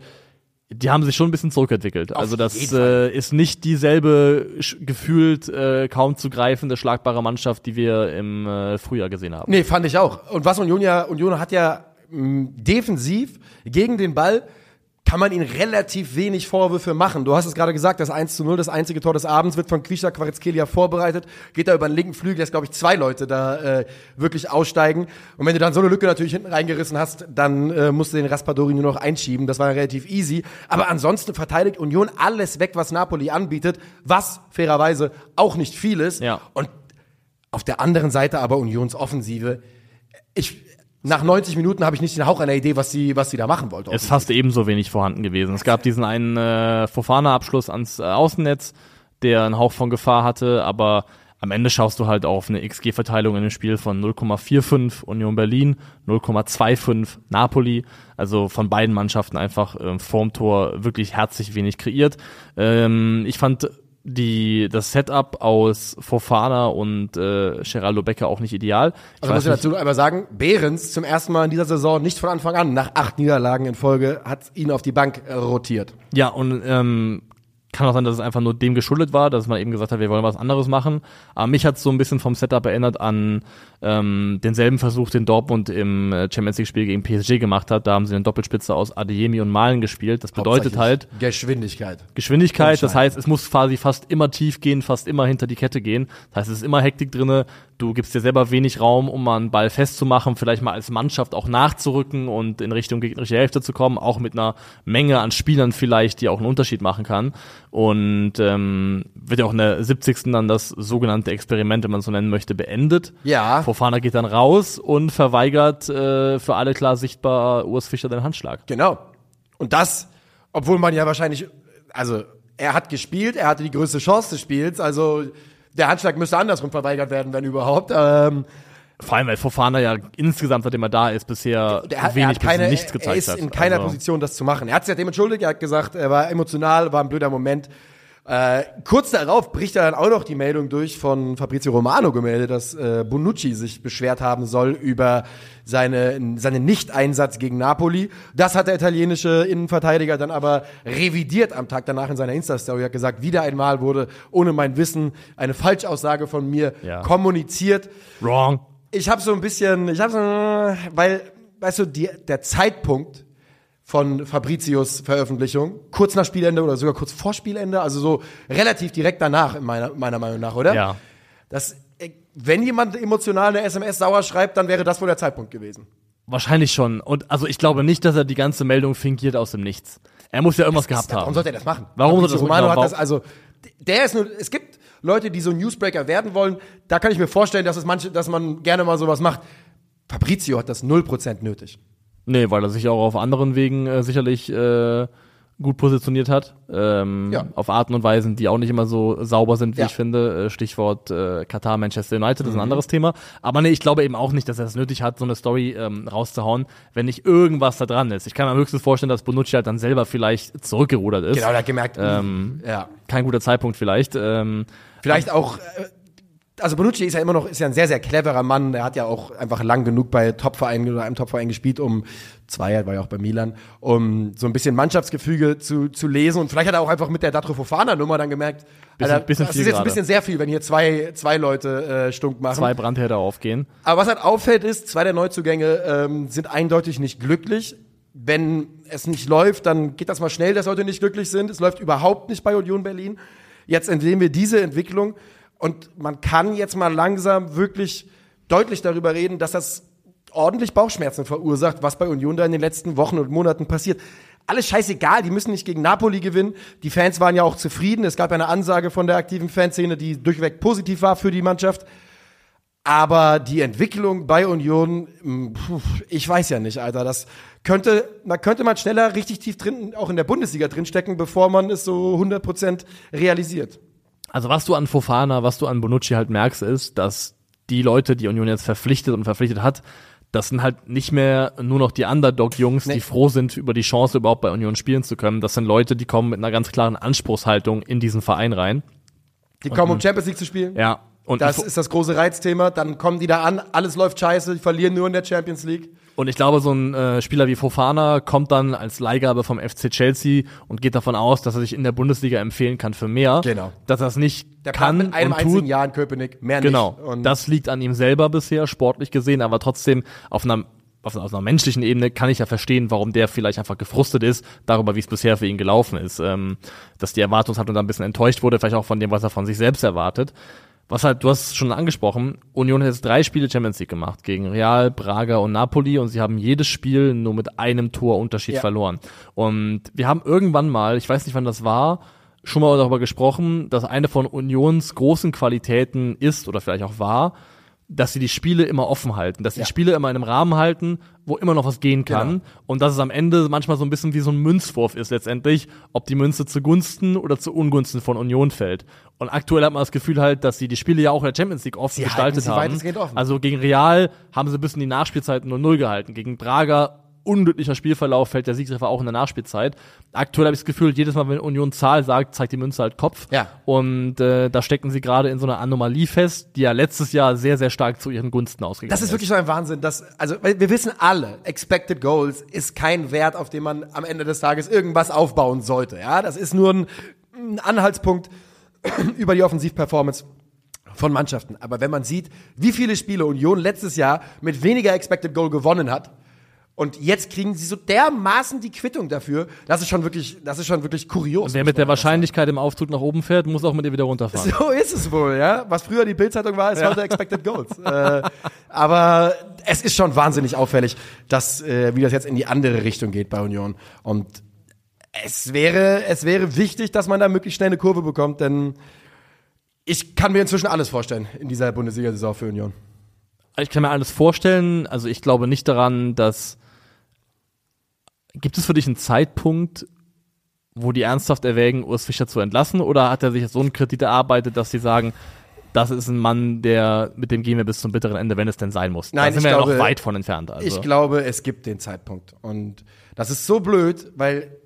die haben sich schon ein bisschen zurückentwickelt. also das äh, ist nicht dieselbe gefühlt äh, kaum zu greifende, schlagbare Mannschaft, die wir im äh, Frühjahr gesehen haben. Nee, fand ich auch. Und was Union ja, Union hat ja mh, defensiv gegen den Ball kann man ihn relativ wenig Vorwürfe machen. Du hast es gerade gesagt, das 1 zu 0, das einzige Tor des Abends wird von Quisha Quarizkelia vorbereitet, geht da über den linken Flügel, lässt, glaube ich, zwei Leute da äh, wirklich aussteigen. Und wenn du dann so eine Lücke natürlich hinten reingerissen hast, dann äh, musst du den Raspadori nur noch einschieben. Das war relativ easy. Aber ansonsten verteidigt Union alles weg, was Napoli anbietet, was fairerweise auch nicht viel ist. Ja. Und auf der anderen Seite aber Unions Offensive. Ich, nach 90 Minuten habe ich nicht den Hauch einer Idee, was sie, was sie da machen wollte. Es ist fast ebenso wenig vorhanden gewesen. Es gab diesen einen äh, Fofana-Abschluss ans äh, Außennetz, der einen Hauch von Gefahr hatte, aber am Ende schaust du halt auf eine XG-Verteilung in dem Spiel von 0,45 Union Berlin, 0,25 Napoli, also von beiden Mannschaften einfach ähm, vorm Tor wirklich herzlich wenig kreiert. Ähm, ich fand die das Setup aus Fofana und äh, Geraldo Becker auch nicht ideal. Ich Also muss ich dazu einmal sagen, Behrens zum ersten Mal in dieser Saison nicht von Anfang an, nach acht Niederlagen in Folge, hat ihn auf die Bank rotiert. Ja, und ähm, kann auch sein, dass es einfach nur dem geschuldet war, dass man eben gesagt hat, wir wollen was anderes machen. Aber mich hat es so ein bisschen vom Setup erinnert an ähm, denselben Versuch, den Dortmund im äh, Champions League-Spiel gegen PSG gemacht hat. Da haben sie eine Doppelspitze aus Adeyemi und Malen gespielt. Das bedeutet halt Geschwindigkeit. Geschwindigkeit. Das heißt, es muss quasi fast immer tief gehen, fast immer hinter die Kette gehen. Das heißt, es ist immer Hektik drinne. Du gibst dir selber wenig Raum, um mal einen Ball festzumachen, vielleicht mal als Mannschaft auch nachzurücken und in Richtung gegnerische Hälfte zu kommen, auch mit einer Menge an Spielern vielleicht, die auch einen Unterschied machen kann. Und ähm, wird ja auch in der 70. dann das sogenannte Experiment, wenn man es so nennen möchte, beendet. Ja. Fofana geht dann raus und verweigert äh, für alle klar sichtbar Urs Fischer den Handschlag. Genau. Und das, obwohl man ja wahrscheinlich, also er hat gespielt, er hatte die größte Chance des Spiels, also der Handschlag müsste andersrum verweigert werden, wenn überhaupt. Ähm, Vor allem, weil Fofana ja insgesamt, seitdem er da ist, bisher der hat, er wenig hat keine, bis nichts er gezeigt ist hat. in keiner Also- Position, das zu machen. Er hat sich seitdem entschuldigt, er hat gesagt, er war emotional, war ein blöder Moment. Äh, kurz darauf bricht dann auch noch die Meldung durch von Fabrizio Romano gemeldet, dass äh, Bonucci sich beschwert haben soll über seine, seinen Nicht-Einsatz gegen Napoli. Das hat der italienische Innenverteidiger dann aber revidiert am Tag danach in seiner Insta-Story. Er hat gesagt, wieder einmal wurde ohne mein Wissen eine Falschaussage von mir Ja. kommuniziert Wrong. Ich habe so ein bisschen, ich habe so, weil, weißt du, die, der Zeitpunkt von Fabricius Veröffentlichung, kurz nach Spielende oder sogar kurz vor Spielende, also so relativ direkt danach, in meiner, meiner Meinung nach, oder? Ja. Das, wenn jemand emotional eine SMS sauer schreibt, dann wäre das wohl der Zeitpunkt gewesen. Wahrscheinlich schon. Und also ich glaube nicht, dass er die ganze Meldung fingiert aus dem Nichts. Er muss ja irgendwas gehabt Warum haben. sollte er das machen? Warum Fabrizio soll er das machen? hat das also, der ist nur, es gibt Leute, die so Newsbreaker werden wollen, da kann ich mir vorstellen, dass es manche, dass man gerne mal sowas macht. Fabrizio hat das 0% nötig. Nee, weil er sich auch auf anderen Wegen äh, sicherlich äh, gut positioniert hat. Ähm, Ja. Auf Arten und Weisen, die auch nicht immer so sauber sind, wie Ja. Mhm. ich finde. Äh, Stichwort äh, Katar, Manchester United, das ist ein anderes Thema. Aber nee, ich glaube eben auch nicht, dass er es nötig hat, so eine Story ähm, rauszuhauen, wenn nicht irgendwas da dran ist. Ich kann mir höchstens vorstellen, dass Bonucci halt dann selber vielleicht zurückgerudert ist. Genau, der hat gemerkt, Ähm, ja. Kein guter Zeitpunkt vielleicht. Ähm, Vielleicht auch, äh, also Bonucci ist ja immer noch, ist ja ein sehr, sehr cleverer Mann. Der hat ja auch einfach lang genug bei Topvereinen oder einem Topverein gespielt, um zwei, war ja auch bei Milan, um so ein bisschen Mannschaftsgefüge zu, zu lesen. Und vielleicht hat er auch einfach mit der Datro Fofana Nummer dann gemerkt, Bisschen- Alter, bisschen das ist jetzt ein bisschen sehr viel, wenn hier zwei, zwei Leute äh, stunk machen. zwei Brandherde aufgehen. Aber was halt auffällt ist, zwei der Neuzugänge ähm, sind eindeutig nicht glücklich. Wenn es nicht läuft, dann geht das mal schnell, dass Leute nicht glücklich sind. Es läuft überhaupt nicht bei Union Berlin. Jetzt entnehmen wir diese Entwicklung und man kann jetzt mal langsam wirklich deutlich darüber reden, dass das ordentlich Bauchschmerzen verursacht, was bei Union da in den letzten Wochen und Monaten passiert. Alles scheißegal, die müssen nicht gegen Napoli gewinnen. Die Fans waren ja auch zufrieden. Es gab eine Ansage von der aktiven Fanszene, die durchweg positiv war für die Mannschaft. Aber die Entwicklung bei Union, puh, ich weiß ja nicht, Alter. Das könnte, man könnte mal schneller richtig tief drin, auch in der Bundesliga drinstecken, bevor man es so 100% realisiert. Also was du an Fofana, was du an Bonucci halt merkst, ist, dass die Leute, die Union jetzt verpflichtet und verpflichtet hat, das sind halt nicht mehr nur noch die Underdog-Jungs, Nee. die froh sind über die Chance, überhaupt bei Union spielen zu können. Das sind Leute, die kommen mit einer ganz klaren Anspruchshaltung in diesen Verein rein. Die kommen, um Champions League zu spielen. Ja. Und Das ist das große Reizthema. Dann kommen die da an, alles läuft scheiße, die verlieren nur in der Champions League. und ich glaube, so ein äh, Spieler wie Fofana kommt dann als Leihgabe vom FC Chelsea und geht davon aus, dass er sich in der Bundesliga empfehlen kann für mehr. Genau. Dass er es nicht Der kann kann mit einem und einzigen tut. Jahr in Köpenick, mehr Genau. nicht. Und das liegt an ihm selber bisher, sportlich gesehen, aber trotzdem auf einer auf, auf einer menschlichen Ebene kann ich ja verstehen, warum der vielleicht einfach gefrustet ist darüber, wie es bisher für ihn gelaufen ist. Ähm, dass die Erwartungshaltung da ein bisschen enttäuscht wurde, vielleicht auch von dem, was er von sich selbst erwartet. Was halt, du hast es schon angesprochen, Union hat jetzt drei Spiele Champions League gemacht, gegen Real, Braga und Napoli und sie haben jedes Spiel nur mit einem Torunterschied Ja. verloren. Und wir haben irgendwann mal, ich weiß nicht wann das war, schon mal darüber gesprochen, dass eine von Unions großen Qualitäten ist oder vielleicht auch war, dass sie die Spiele immer offen halten, dass sie Ja. die Spiele immer in einem Rahmen halten, wo immer noch was gehen kann Genau. und dass es am Ende manchmal so ein bisschen wie so ein Münzwurf ist letztendlich, ob die Münze zugunsten oder zu Ungunsten von Union fällt. Und aktuell hat man das Gefühl halt, dass sie die Spiele ja auch in der Champions League offen Sie gestaltet haben. offen. Also gegen Real haben sie bis in die Nachspielzeit nur null gehalten. Gegen Braga unglücklicher Spielverlauf, fällt der Siegtreffer auch in der Nachspielzeit. Aktuell habe ich das Gefühl, jedes Mal, wenn Union Zahl sagt, zeigt die Münze halt Kopf. Ja. Und äh, da stecken sie gerade in so einer Anomalie fest, die ja letztes Jahr sehr, sehr stark zu ihren Gunsten ausgegangen Das ist wirklich so ein Wahnsinn, dass, also, wir wissen alle, Expected Goals ist kein Wert, auf dem man am Ende des Tages irgendwas aufbauen sollte, ja. Das ist nur ein, ein Anhaltspunkt [CLEARS THROAT] über die Offensivperformance von Mannschaften. Aber wenn man sieht, wie viele Spiele Union letztes Jahr mit weniger Expected Goal gewonnen hat, und jetzt kriegen sie so dermaßen die Quittung dafür, das ist schon wirklich, das ist schon wirklich kurios. Wer mit der Wahrscheinlichkeit im Aufzug nach oben fährt, muss auch mit ihr wieder runterfahren. So ist es wohl, ja. Was früher die Bildzeitung war, ist heute Expected Goals. äh, aber es ist schon wahnsinnig auffällig, dass äh, wie das jetzt in die andere Richtung geht bei Union. Und es wäre, es wäre wichtig, dass man da möglichst schnell eine Kurve bekommt, denn ich kann mir inzwischen alles vorstellen in dieser Bundesliga-Saison für Union. Ich kann mir alles vorstellen, also ich glaube nicht daran, dass gibt es für dich einen Zeitpunkt, wo die ernsthaft erwägen, Urs Fischer zu entlassen, oder hat er sich so einen Kredit erarbeitet, dass sie sagen, das ist ein Mann, der mit dem gehen wir bis zum bitteren Ende, wenn es denn sein muss. Nein, da sind ich wir ja glaube- noch weit von entfernt. Also. Ich glaube, es gibt den Zeitpunkt. Und das ist so blöd, weil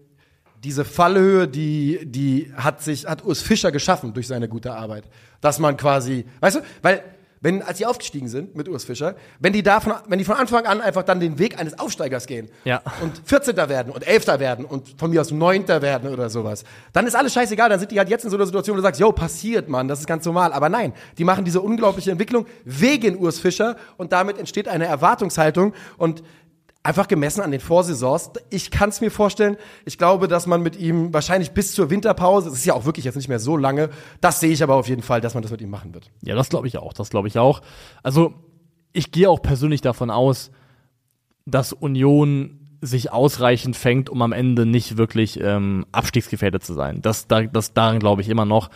diese Fallhöhe, die, die hat sich, hat Urs Fischer geschaffen durch seine gute Arbeit. Dass man quasi, weißt du, weil, wenn, als sie aufgestiegen sind mit Urs Fischer, wenn die davon, wenn die von Anfang an einfach dann den Weg eines Aufsteigers gehen Ja. und 14. werden und 11. werden und von mir aus 9. werden oder sowas, dann ist alles scheißegal, dann sind die halt jetzt in so einer Situation, wo du sagst, yo, passiert, Mann, das ist ganz normal. Aber nein, die machen diese unglaubliche Entwicklung wegen Urs Fischer und damit entsteht eine Erwartungshaltung und einfach gemessen an den Vorsaisons. Ich kann es mir vorstellen. Ich glaube, dass man mit ihm wahrscheinlich bis zur Winterpause, es ist ja auch wirklich jetzt nicht mehr so lange, das sehe ich aber auf jeden Fall, dass man das mit ihm machen wird. Ja, das glaube ich auch. Das glaube ich auch. Also, ich gehe auch persönlich davon aus, dass Union sich ausreichend fängt, um am Ende nicht wirklich ähm, abstiegsgefährdet zu sein. Das, da, das daran glaube ich immer noch.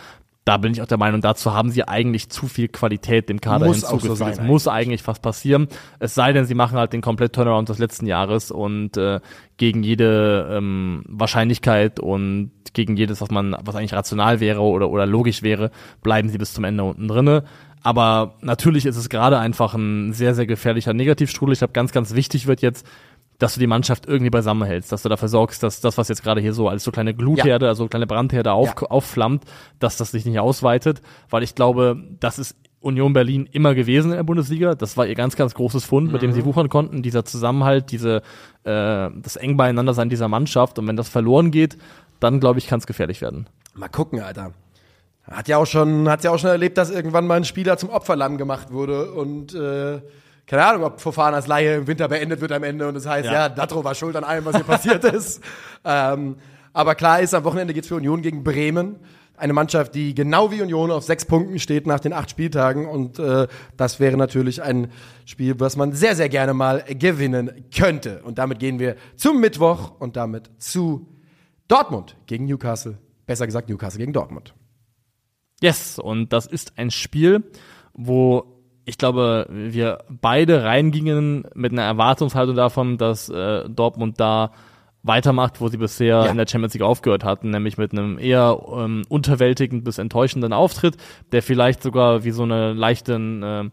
Da bin ich auch der Meinung, dazu haben sie eigentlich zu viel Qualität dem Kader Muss so hinzugefügt. sein es muss eigentlich fast passieren. Es sei denn, sie machen halt den komplett Turnaround des letzten Jahres und äh, gegen jede ähm, Wahrscheinlichkeit und gegen jedes, was man, was eigentlich rational wäre oder, oder logisch wäre, bleiben sie bis zum Ende unten drinne. Aber natürlich ist es gerade einfach ein sehr, sehr gefährlicher Negativstrudel. Ich glaube, ganz, ganz wichtig wird jetzt, dass du die Mannschaft irgendwie beisammen hältst, dass du dafür sorgst, dass das, was jetzt gerade hier so als so kleine Glutherde, also kleine Brandherde auf, Ja. aufflammt, dass das sich nicht ausweitet, weil ich glaube, das ist Union Berlin immer gewesen in der Bundesliga. Das war ihr ganz, ganz großes Fund, mit dem Mhm. sie wuchern konnten, dieser Zusammenhalt, diese, äh, das eng beieinander sein dieser Mannschaft. Und wenn das verloren geht, dann glaube ich, kann es gefährlich werden. Mal gucken, Alter. Hat ja auch schon, hat ja auch schon erlebt, dass irgendwann mal ein Spieler zum Opferlamm gemacht wurde und äh, keine Ahnung, ob Fofanas Laie im Winter beendet wird am Ende und das heißt, ja, Ja. Datro war schuld an allem, was hier passiert [LAUGHS] ist. Ähm, aber klar ist, am Wochenende geht's für Union gegen Bremen. Eine Mannschaft, die genau wie Union auf sechs Punkten steht nach den acht Spieltagen. Und äh, das wäre natürlich ein Spiel, was man sehr, sehr gerne mal gewinnen könnte. Und damit gehen wir zum Mittwoch und damit zu Dortmund gegen Newcastle. Besser gesagt, Newcastle gegen Dortmund. Yes, und das ist ein Spiel, wo ich glaube, wir beide reingingen mit einer Erwartungshaltung davon, dass äh, Dortmund da weitermacht, wo sie bisher Ja. in der Champions League aufgehört hatten, nämlich mit einem eher ähm, unterwältigend bis enttäuschenden Auftritt, der vielleicht sogar wie so eine leichten, äh,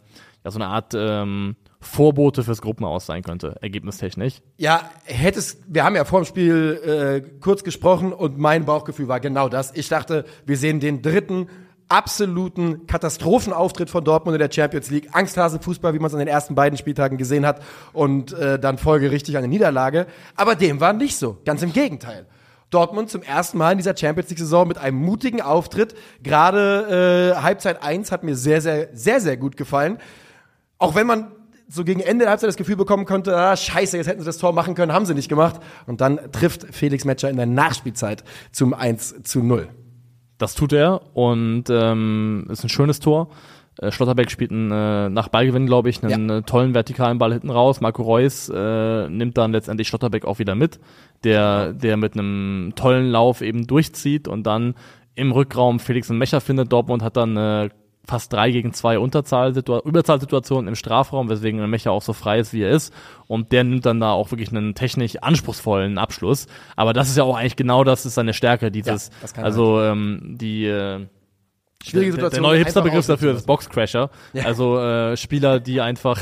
ja so eine Art ähm, Vorbote fürs Gruppenaus sein könnte, ergebnistechnisch. Ja, hättest, wir haben ja vor dem Spiel äh, kurz gesprochen und mein Bauchgefühl war genau das. Ich dachte, wir sehen den dritten absoluten Katastrophenauftritt von Dortmund in der Champions League. Angsthasenfußball, wie man es an den ersten beiden Spieltagen gesehen hat und äh, dann folgerichtig eine Niederlage. Aber dem war nicht so. Ganz im Gegenteil. Dortmund zum ersten Mal in dieser Champions League-Saison mit einem mutigen Auftritt. Gerade äh, Halbzeit 1 hat mir sehr, sehr, sehr, sehr gut gefallen. Auch wenn man so gegen Ende der Halbzeit das Gefühl bekommen konnte, ah, scheiße, jetzt hätten sie das Tor machen können, haben sie nicht gemacht. Und dann trifft Felix Metscher in der Nachspielzeit zum 1 zu 0. Das tut er und ähm, ist ein schönes Tor. Äh, Schlotterbeck spielt einen, äh, nach Ballgewinn, glaube ich, einen Ja. äh, tollen vertikalen Ball hinten raus. Marco Reus äh, nimmt dann letztendlich Schlotterbeck auch wieder mit, der, der mit einem tollen Lauf eben durchzieht und dann im Rückraum Felix und Mecher findet. Dortmund hat dann äh, fast drei gegen zwei Überzahlsituationen im Strafraum, weswegen Mecher auch so frei ist, wie er ist. Und der nimmt dann da auch wirklich einen technisch anspruchsvollen Abschluss. Aber das ist ja auch eigentlich genau das ist seine Stärke, dieses, Ja, das kann also ähm, die äh, Schwierige der, Situation. der neue einfach Hipsterbegriff dafür ist Boxcrasher. Also äh, Spieler, die einfach.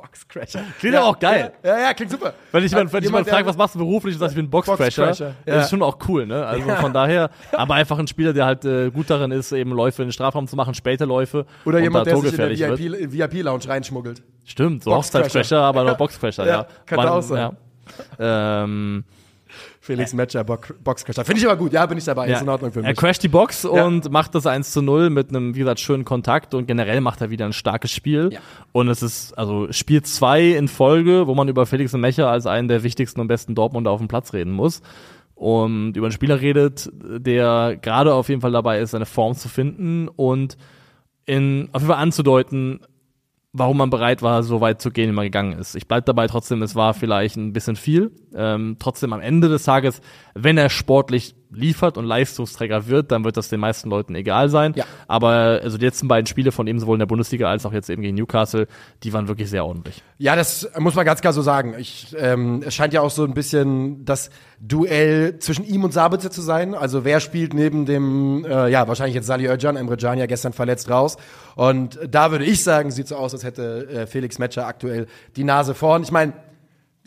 Boxcrasher. Klingt aber auch geil. Ja, ja, klingt super. Wenn ich, wenn, wenn ich Jemand, mal frage, der- was machst du beruflich, und sagst, ich bin Boxcrasher, Boxcrasher, ja. das ist schon auch cool, ne? Also von daher, aber einfach ein Spieler, der halt äh, gut darin ist, eben Läufe in den Strafraum zu machen, späte Läufe Oder jemand, der sich in der. VIP-Lounge reinschmuggelt. Stimmt, so Boxcrasher. Hochzeitscrasher, aber nur Boxcrasher, ja. Ja, könnte auch sein. Ja. Ähm, Felix Metscher, Box Boxcrasher. Finde ich aber gut. Ja, bin ich dabei. Ist in Ordnung für Er mich. crasht die Box und macht das 1 zu 0 mit einem, wie gesagt, schönen Kontakt und generell macht er wieder ein starkes Spiel. Ja. Und es ist also Spiel 2 in Folge, wo man über Felix Mecher als einen der wichtigsten und besten Dortmunder auf dem Platz reden muss. Und über einen Spieler redet, der gerade auf jeden Fall dabei ist, seine Form zu finden und in, auf jeden Fall anzudeuten, warum man bereit war, so weit zu gehen, wie man gegangen ist. Ich bleib dabei trotzdem, es war vielleicht ein bisschen viel. Ähm, trotzdem am Ende des Tages, wenn er sportlich liefert und Leistungsträger wird, dann wird das den meisten Leuten egal sein. Ja. Aber also die letzten beiden Spiele von ihm sowohl in der Bundesliga als auch jetzt eben gegen Newcastle, die waren wirklich sehr ordentlich. Ja, das muss man ganz klar so sagen. Ich, ähm, es scheint ja auch so ein bisschen das Duell zwischen ihm und Sabitzer zu sein. Also wer spielt neben dem, äh, ja, wahrscheinlich jetzt Sali Özcan, Emre Can ja gestern verletzt raus. Und da würde ich sagen, sieht so aus, als hätte äh, Felix Metscher aktuell die Nase vorn. Ich meine,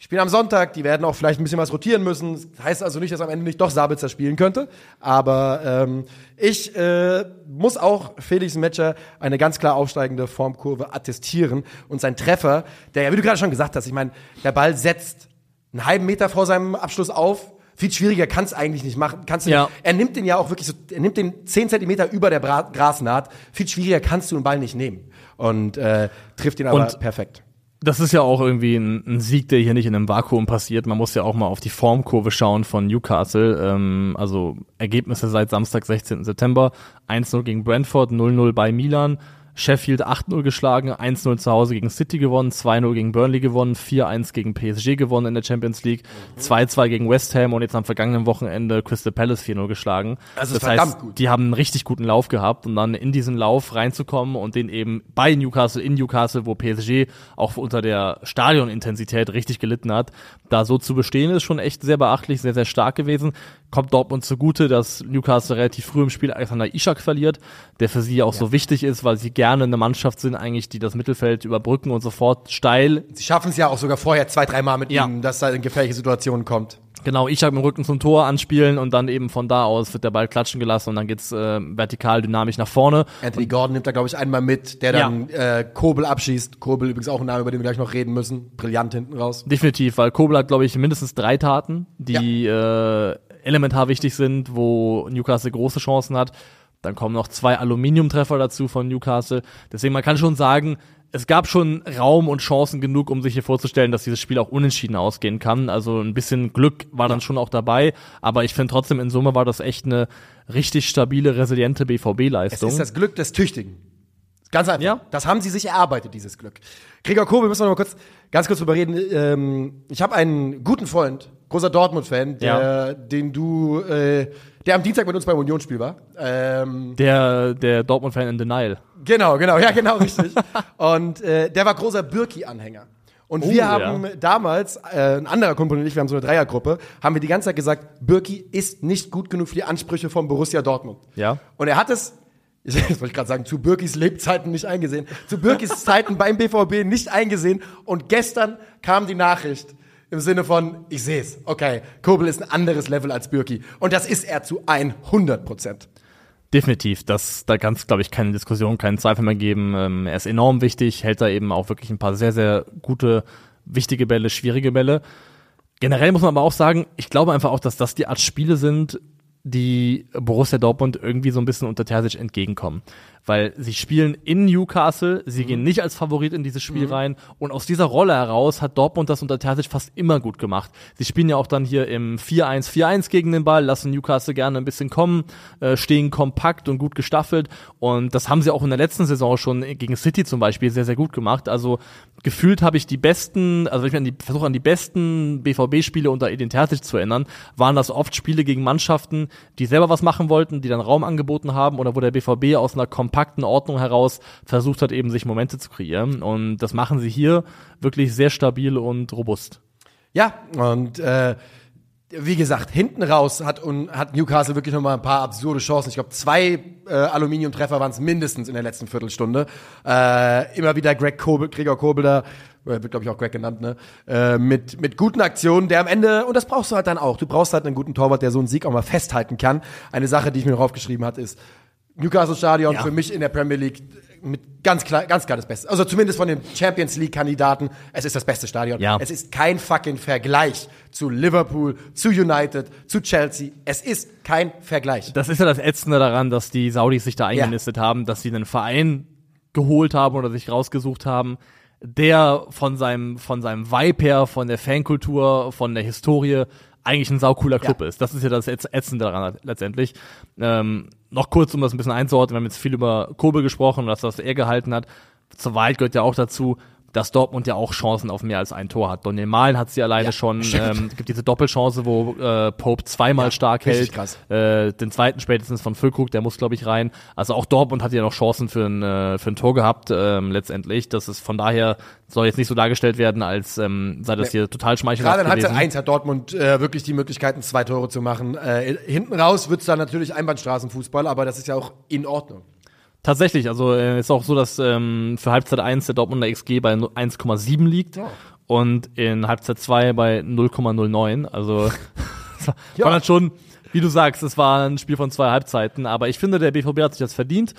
spielen am Sonntag, die werden auch vielleicht ein bisschen was rotieren müssen. Das heißt also nicht, dass am Ende nicht doch Sabitzer spielen könnte. Aber ähm, ich äh, muss auch Felix Metscher eine ganz klar aufsteigende Formkurve attestieren. Und sein Treffer, der ja, wie du gerade schon gesagt hast, ich meine, der Ball setzt einen halben Meter vor seinem Abschluss auf. Viel schwieriger kann es eigentlich nicht machen. Kannst du Ja. nicht, er nimmt den ja auch wirklich so, er nimmt den 10 Zentimeter über der Bra Grasnaht. Viel schwieriger kannst du den Ball nicht nehmen. Und äh, trifft ihn aber Und- perfekt. Das ist ja auch irgendwie ein, ein Sieg, der hier nicht in einem Vakuum passiert. Man muss ja auch mal auf die Formkurve schauen von Newcastle. Ähm, also Ergebnisse seit Samstag, 16. September. 1-0 gegen Brentford, 0-0 bei Milan. Sheffield 8-0 geschlagen, 1-0 zu Hause gegen City gewonnen, 2-0 gegen Burnley gewonnen, 4-1 gegen PSG gewonnen in der Champions League, 2-2 gegen West Ham und jetzt am vergangenen Wochenende Crystal Palace 4-0 geschlagen. Also das heißt, gut. die haben einen richtig guten Lauf gehabt und dann in diesen Lauf reinzukommen und den eben bei Newcastle, in Newcastle, wo PSG auch unter der Stadionintensität richtig gelitten hat, da so zu bestehen, ist schon echt sehr beachtlich, sehr, sehr stark gewesen. Kommt Dortmund zugute, dass Newcastle relativ früh im Spiel Alexander Ishak verliert, der für sie auch so wichtig ist, weil sie gerne eine Mannschaft sind, eigentlich, die das Mittelfeld überbrücken und sofort steil Sie schaffen es ja auch sogar vorher zwei, dreimal mit Ja. ihm, dass er in gefährliche Situationen kommt. Genau, ich habe im Rücken zum Tor anspielen und dann eben von da aus wird der Ball klatschen gelassen und dann geht's äh, vertikal dynamisch nach vorne. Anthony Gordon nimmt da, glaube ich, einmal mit, der dann äh, Kobel abschießt. Kobel übrigens auch ein Name, über den wir gleich noch reden müssen. Brillant hinten raus. Definitiv, weil Kobel hat, glaube ich, mindestens drei Taten, die äh, elementar wichtig sind, wo Newcastle große Chancen hat. Dann kommen noch zwei Aluminiumtreffer dazu von Newcastle. Deswegen, man kann schon sagen, es gab schon Raum und Chancen genug, um sich hier vorzustellen, dass dieses Spiel auch unentschieden ausgehen kann. Also ein bisschen Glück war dann schon auch dabei. Aber ich finde trotzdem, in Summe war das echt eine richtig stabile, resiliente Es BVB-Leistung. ist das Glück des Tüchtigen. Ganz einfach. Ja. Das haben sie sich erarbeitet, dieses Glück. Gregor Kobel, müssen wir noch mal kurz, ganz kurz drüber reden. Ähm, ich habe einen guten Freund, großer Dortmund-Fan, Ja. den du, äh, der am Dienstag mit uns beim Unionsspiel war. Ähm, Der, der Dortmund-Fan in Denial. Genau, genau, ja, genau, richtig. und äh, der war großer Birki-Anhänger. Und wir Oh, haben ja. damals, äh, ein anderer Kumpel und ich, wir haben so eine Dreiergruppe, haben wir die ganze Zeit gesagt, Birki ist nicht gut genug für die Ansprüche von Borussia Dortmund. Ja. Und er hat es, [LAUGHS] das wollte ich gerade sagen, zu Birkis Lebzeiten nicht eingesehen, zu Birkis Zeiten beim BVB nicht eingesehen. Und gestern kam die Nachricht im Sinne von, ich sehe es, okay, Kobel ist ein anderes Level als Birki. Und das ist er zu 100 Prozent. Definitiv, das, da kann es, glaube ich, keine Diskussion, keinen Zweifel mehr geben. Ähm, er ist enorm wichtig, hält da eben auch wirklich ein paar sehr, sehr gute, wichtige Bälle, schwierige Bälle. Generell muss man aber auch sagen, ich glaube einfach auch, dass das die Art Spiele sind, die Borussia Dortmund irgendwie so ein bisschen unter Terzic entgegenkommen. Weil sie spielen in Newcastle, sie gehen nicht als Favorit in dieses Spiel rein und aus dieser Rolle heraus hat Dortmund das unter Terzic fast immer gut gemacht. Sie spielen ja auch dann hier im 4-1-4-1 gegen den Ball, lassen Newcastle gerne ein bisschen kommen, äh, stehen kompakt und gut gestaffelt und das haben sie auch in der letzten Saison schon gegen City zum Beispiel sehr, sehr gut gemacht. Also gefühlt habe ich die besten, also wenn ich versuche an die besten BVB-Spiele unter Edin Terzic zu erinnern, waren das oft Spiele gegen Mannschaften, die selber was machen wollten, die dann Raum angeboten haben oder wo der BVB aus einer kompakten Ordnung heraus versucht hat, eben sich Momente zu kreieren. Und das machen sie hier wirklich sehr stabil und robust. Ja, und äh, wie gesagt, hinten raus hat, und, hat Newcastle wirklich noch mal ein paar absurde Chancen. Ich glaube, zwei äh, Aluminiumtreffer waren es mindestens in der letzten Viertelstunde. Äh, immer wieder Greg Kobel, Gregor Kobel da, äh, wird glaube ich auch Greg genannt, ne? Äh, mit, mit guten Aktionen, der am Ende, und das brauchst du halt dann auch, du brauchst halt einen guten Torwart, der so einen Sieg auch mal festhalten kann. Eine Sache, die ich mir noch aufgeschrieben hatte, ist, Newcastle Stadion Ja. für mich in der Premier League mit ganz klar, ganz klar das Beste. Also zumindest von den Champions League Kandidaten, es ist das beste Stadion. Ja. Es ist kein fucking Vergleich zu Liverpool, zu United, zu Chelsea. Es ist kein Vergleich. Das ist ja das Ätzende daran, dass die Saudis sich da eingenistet haben, dass sie einen Verein geholt haben oder sich rausgesucht haben, der von seinem, von seinem Vibe her, von der Fankultur, von der Historie eigentlich ein saucooler Club Ja. ist. Das ist ja das Ätz- Ätzende daran letztendlich. Ähm, noch kurz, um das ein bisschen einzuordnen, wir haben jetzt viel über Kobe gesprochen und das, was er gehalten hat. Zur Wahrheit gehört ja auch dazu, dass Dortmund ja auch Chancen auf mehr als ein Tor hat. Daniel Malen hat sie alleine Ja, schon. [LAUGHS] stimmt. Ähm, es gibt diese Doppelchance, wo äh, Pope zweimal Ja, stark hält. krass. Äh, den zweiten spätestens von Füllkrug, der muss, glaube ich, rein. Also auch Dortmund hat ja noch Chancen für ein, äh, für ein Tor gehabt, ähm, letztendlich. Das ist von daher, soll jetzt nicht so dargestellt werden, als ähm, sei das hier total schmeichelhaft Gerade in Halbzeit gewesen. 1 hat Dortmund äh, wirklich die Möglichkeiten, zwei Tore zu machen. Äh, hinten raus wird's dann natürlich Einbahnstraßenfußball, aber das ist ja auch in Ordnung. Tatsächlich, also äh, ist auch so, dass ähm, für Halbzeit 1 der Dortmunder XG bei 1,7 liegt Ja. und in Halbzeit 2 bei 0,09. Also war [LAUGHS] [LAUGHS] Ja. war dann schon, wie du sagst, es war ein Spiel von zwei Halbzeiten, aber ich finde, der BVB hat sich das verdient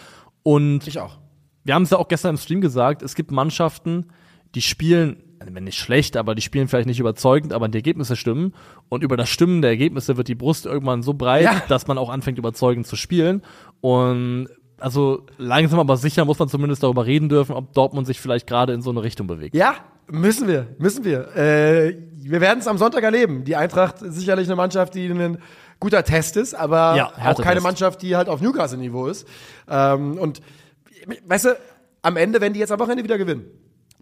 und Ich auch. wir haben es ja auch gestern im Stream gesagt, es gibt Mannschaften, die spielen, wenn nicht schlecht, aber die spielen vielleicht nicht überzeugend, aber die Ergebnisse stimmen. Und über das Stimmen der Ergebnisse wird die Brust irgendwann so breit, Ja. dass man auch anfängt, überzeugend zu spielen. Und also langsam aber sicher muss man zumindest darüber reden dürfen, ob Dortmund sich vielleicht gerade in so eine Richtung bewegt. Ja, müssen wir, müssen wir. Äh, wir werden es am Sonntag erleben. Die Eintracht ist sicherlich eine Mannschaft, die ein guter Test ist, aber Ja, auch keine Mannschaft, die halt auf Newcastle-Niveau ist. Ähm, und weißt du, am Ende, wenn die jetzt am Wochenende wieder gewinnen,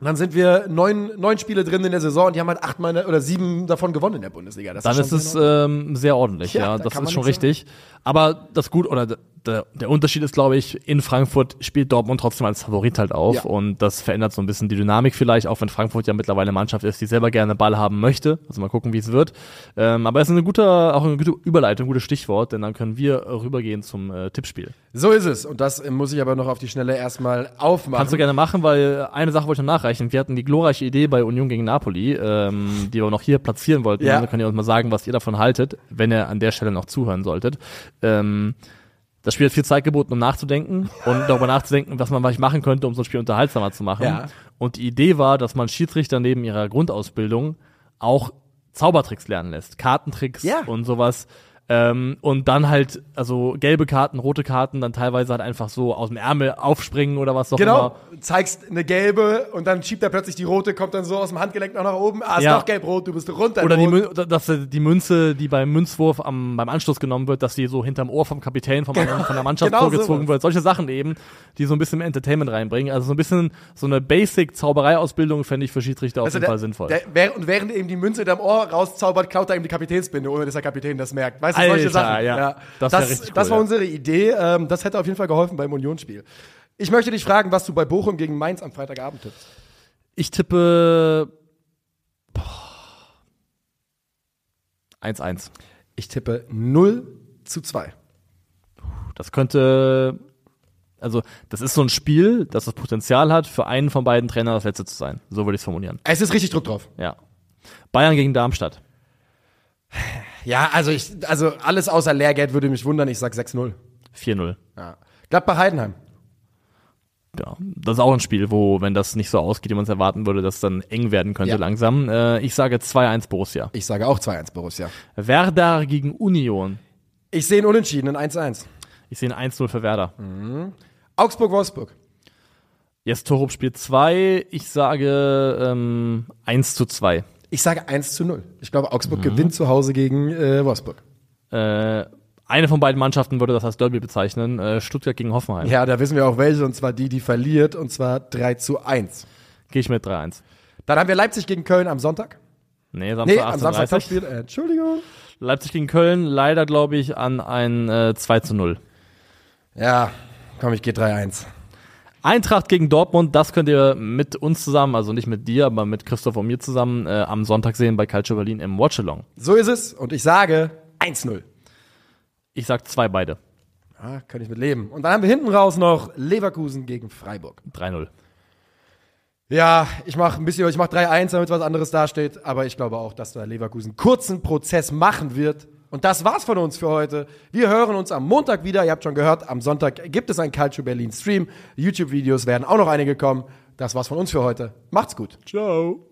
dann sind wir neun, neun Spiele drin in der Saison und die haben halt acht meine, oder sieben davon gewonnen in der Bundesliga. Das Dann ist schon es sehr ähm, sehr ordentlich, Ja, ja, da das ist schon richtig. Aber das gut oder der, der Unterschied ist, glaube ich, in Frankfurt spielt Dortmund trotzdem als Favorit halt auf Ja. und das verändert so ein bisschen die Dynamik vielleicht, auch wenn Frankfurt ja mittlerweile eine Mannschaft ist, die selber gerne Ball haben möchte. Also mal gucken, wie es wird. Ähm, aber es ist eine gute, auch eine gute Überleitung, ein gutes Stichwort, denn dann können wir rübergehen zum äh, Tippspiel. So ist es. Und das äh, muss ich aber noch auf die Schnelle erstmal aufmachen. Kannst du gerne machen, weil eine Sache wollte ich noch nachreichen. Wir hatten die glorreiche Idee bei Union gegen Napoli, ähm, die wir noch hier platzieren wollten. Ja. Also könnt ihr uns mal sagen, was ihr davon haltet, wenn ihr an der Stelle noch zuhören solltet. Ähm, das Spiel hat viel Zeit geboten, um nachzudenken [LAUGHS] und darüber nachzudenken, was man vielleicht machen könnte, um so ein Spiel unterhaltsamer zu machen. Ja. Und die Idee war, dass man Schiedsrichter neben ihrer Grundausbildung auch Zaubertricks lernen lässt, Kartentricks Ja. und sowas. Ähm, und dann halt, also gelbe Karten, rote Karten, dann teilweise halt einfach so aus dem Ärmel aufspringen oder was auch immer. Genau, zeigst eine gelbe und dann schiebt er plötzlich die rote, kommt dann so aus dem Handgelenk noch nach oben. Ah, ist Ja. noch gelb-rot, du bist runter. Oder die, dass die Münze, die beim Münzwurf am, beim Anschluss genommen wird, dass die so hinterm Ohr vom Kapitän vom, anderen- von der Mannschaft Genau vorgezogen sowas. wird. Solche Sachen eben, die so ein bisschen Entertainment reinbringen. Also so ein bisschen so eine Basic-Zaubereiausbildung fände ich für Schiedsrichter auf Also jeden der, Fall sinnvoll. Der, und während ihm die Münze hinterm Ohr rauszaubert, klaut er ihm die Kapitänsbinde, ohne dass der Kapitän das merkt. Weißt du, solche Alter, Sachen. ja. Das, Das das, richtig das cool, war ja. unsere Idee. Ähm, das hätte auf jeden Fall geholfen beim Unionsspiel. Ich möchte dich fragen, was du bei Bochum gegen Mainz am Freitagabend tippst. ich tippe boah, 1-1. Ich tippe 0 zu 2. Das könnte, also das ist so ein Spiel, das das Potenzial hat, für einen von beiden Trainern das letzte zu sein. So würde ich es formulieren. Es ist richtig Druck drauf. Ja. Bayern gegen Darmstadt. Ja, also ich, also alles außer Lehrgeld würde mich wundern. Ich sag 6-0. 4-0. Ja. Gladbach Heidenheim. Ja, das ist auch ein Spiel, wo, wenn das nicht so ausgeht, wie man es erwarten würde, das dann eng werden könnte Ja. langsam. Äh, ich sage 2-1 Borussia. Ich sage auch 2-1 Borussia. Werder gegen Union. Ich sehe einen Unentschieden, ein 1-1. Ich sehe ein 1-0 für Werder. Mhm. Augsburg-Wolfsburg. Jetzt Torup spielt 2. Ich sage ähm, 1 zu 2. Ich sage 1 zu 0. Ich glaube, Augsburg Mhm. gewinnt zu Hause gegen äh, Wolfsburg. Äh, eine von beiden Mannschaften würde das als Derby bezeichnen. Äh, Stuttgart gegen Hoffenheim. Ja, da wissen wir auch welche, und zwar die, die verliert, und zwar 3 zu 1. Gehe ich mit 3-1. Dann haben wir Leipzig gegen Köln am Sonntag. Nee, Samstag Nee, am 18:30. Samstag Topspiel. Äh, Entschuldigung. Leipzig gegen Köln, leider glaube ich an ein äh, 2 zu 0. Ja, komm, ich gehe 3-1. Eintracht gegen Dortmund, das könnt ihr mit uns zusammen, also nicht mit dir, aber mit Christoph und mir zusammen äh, am Sonntag sehen bei Calcio Berlin im Watchalong. So ist es. Und ich sage 1-0. Ich sag zwei beide. Ja, kann ich mit leben. Und dann haben wir hinten raus noch Leverkusen gegen Freiburg. 3-0. Ja, ich mache ein bisschen, ich mache 3-1, damit was anderes dasteht. Aber ich glaube auch, dass da Leverkusen kurzen Prozess machen wird. Und das war's von uns für heute. Wir hören uns am Montag wieder. Ihr habt schon gehört, am Sonntag gibt es einen Culture Berlin Stream. YouTube-Videos werden auch noch einige kommen. Das war's von uns für heute. Macht's gut. Ciao.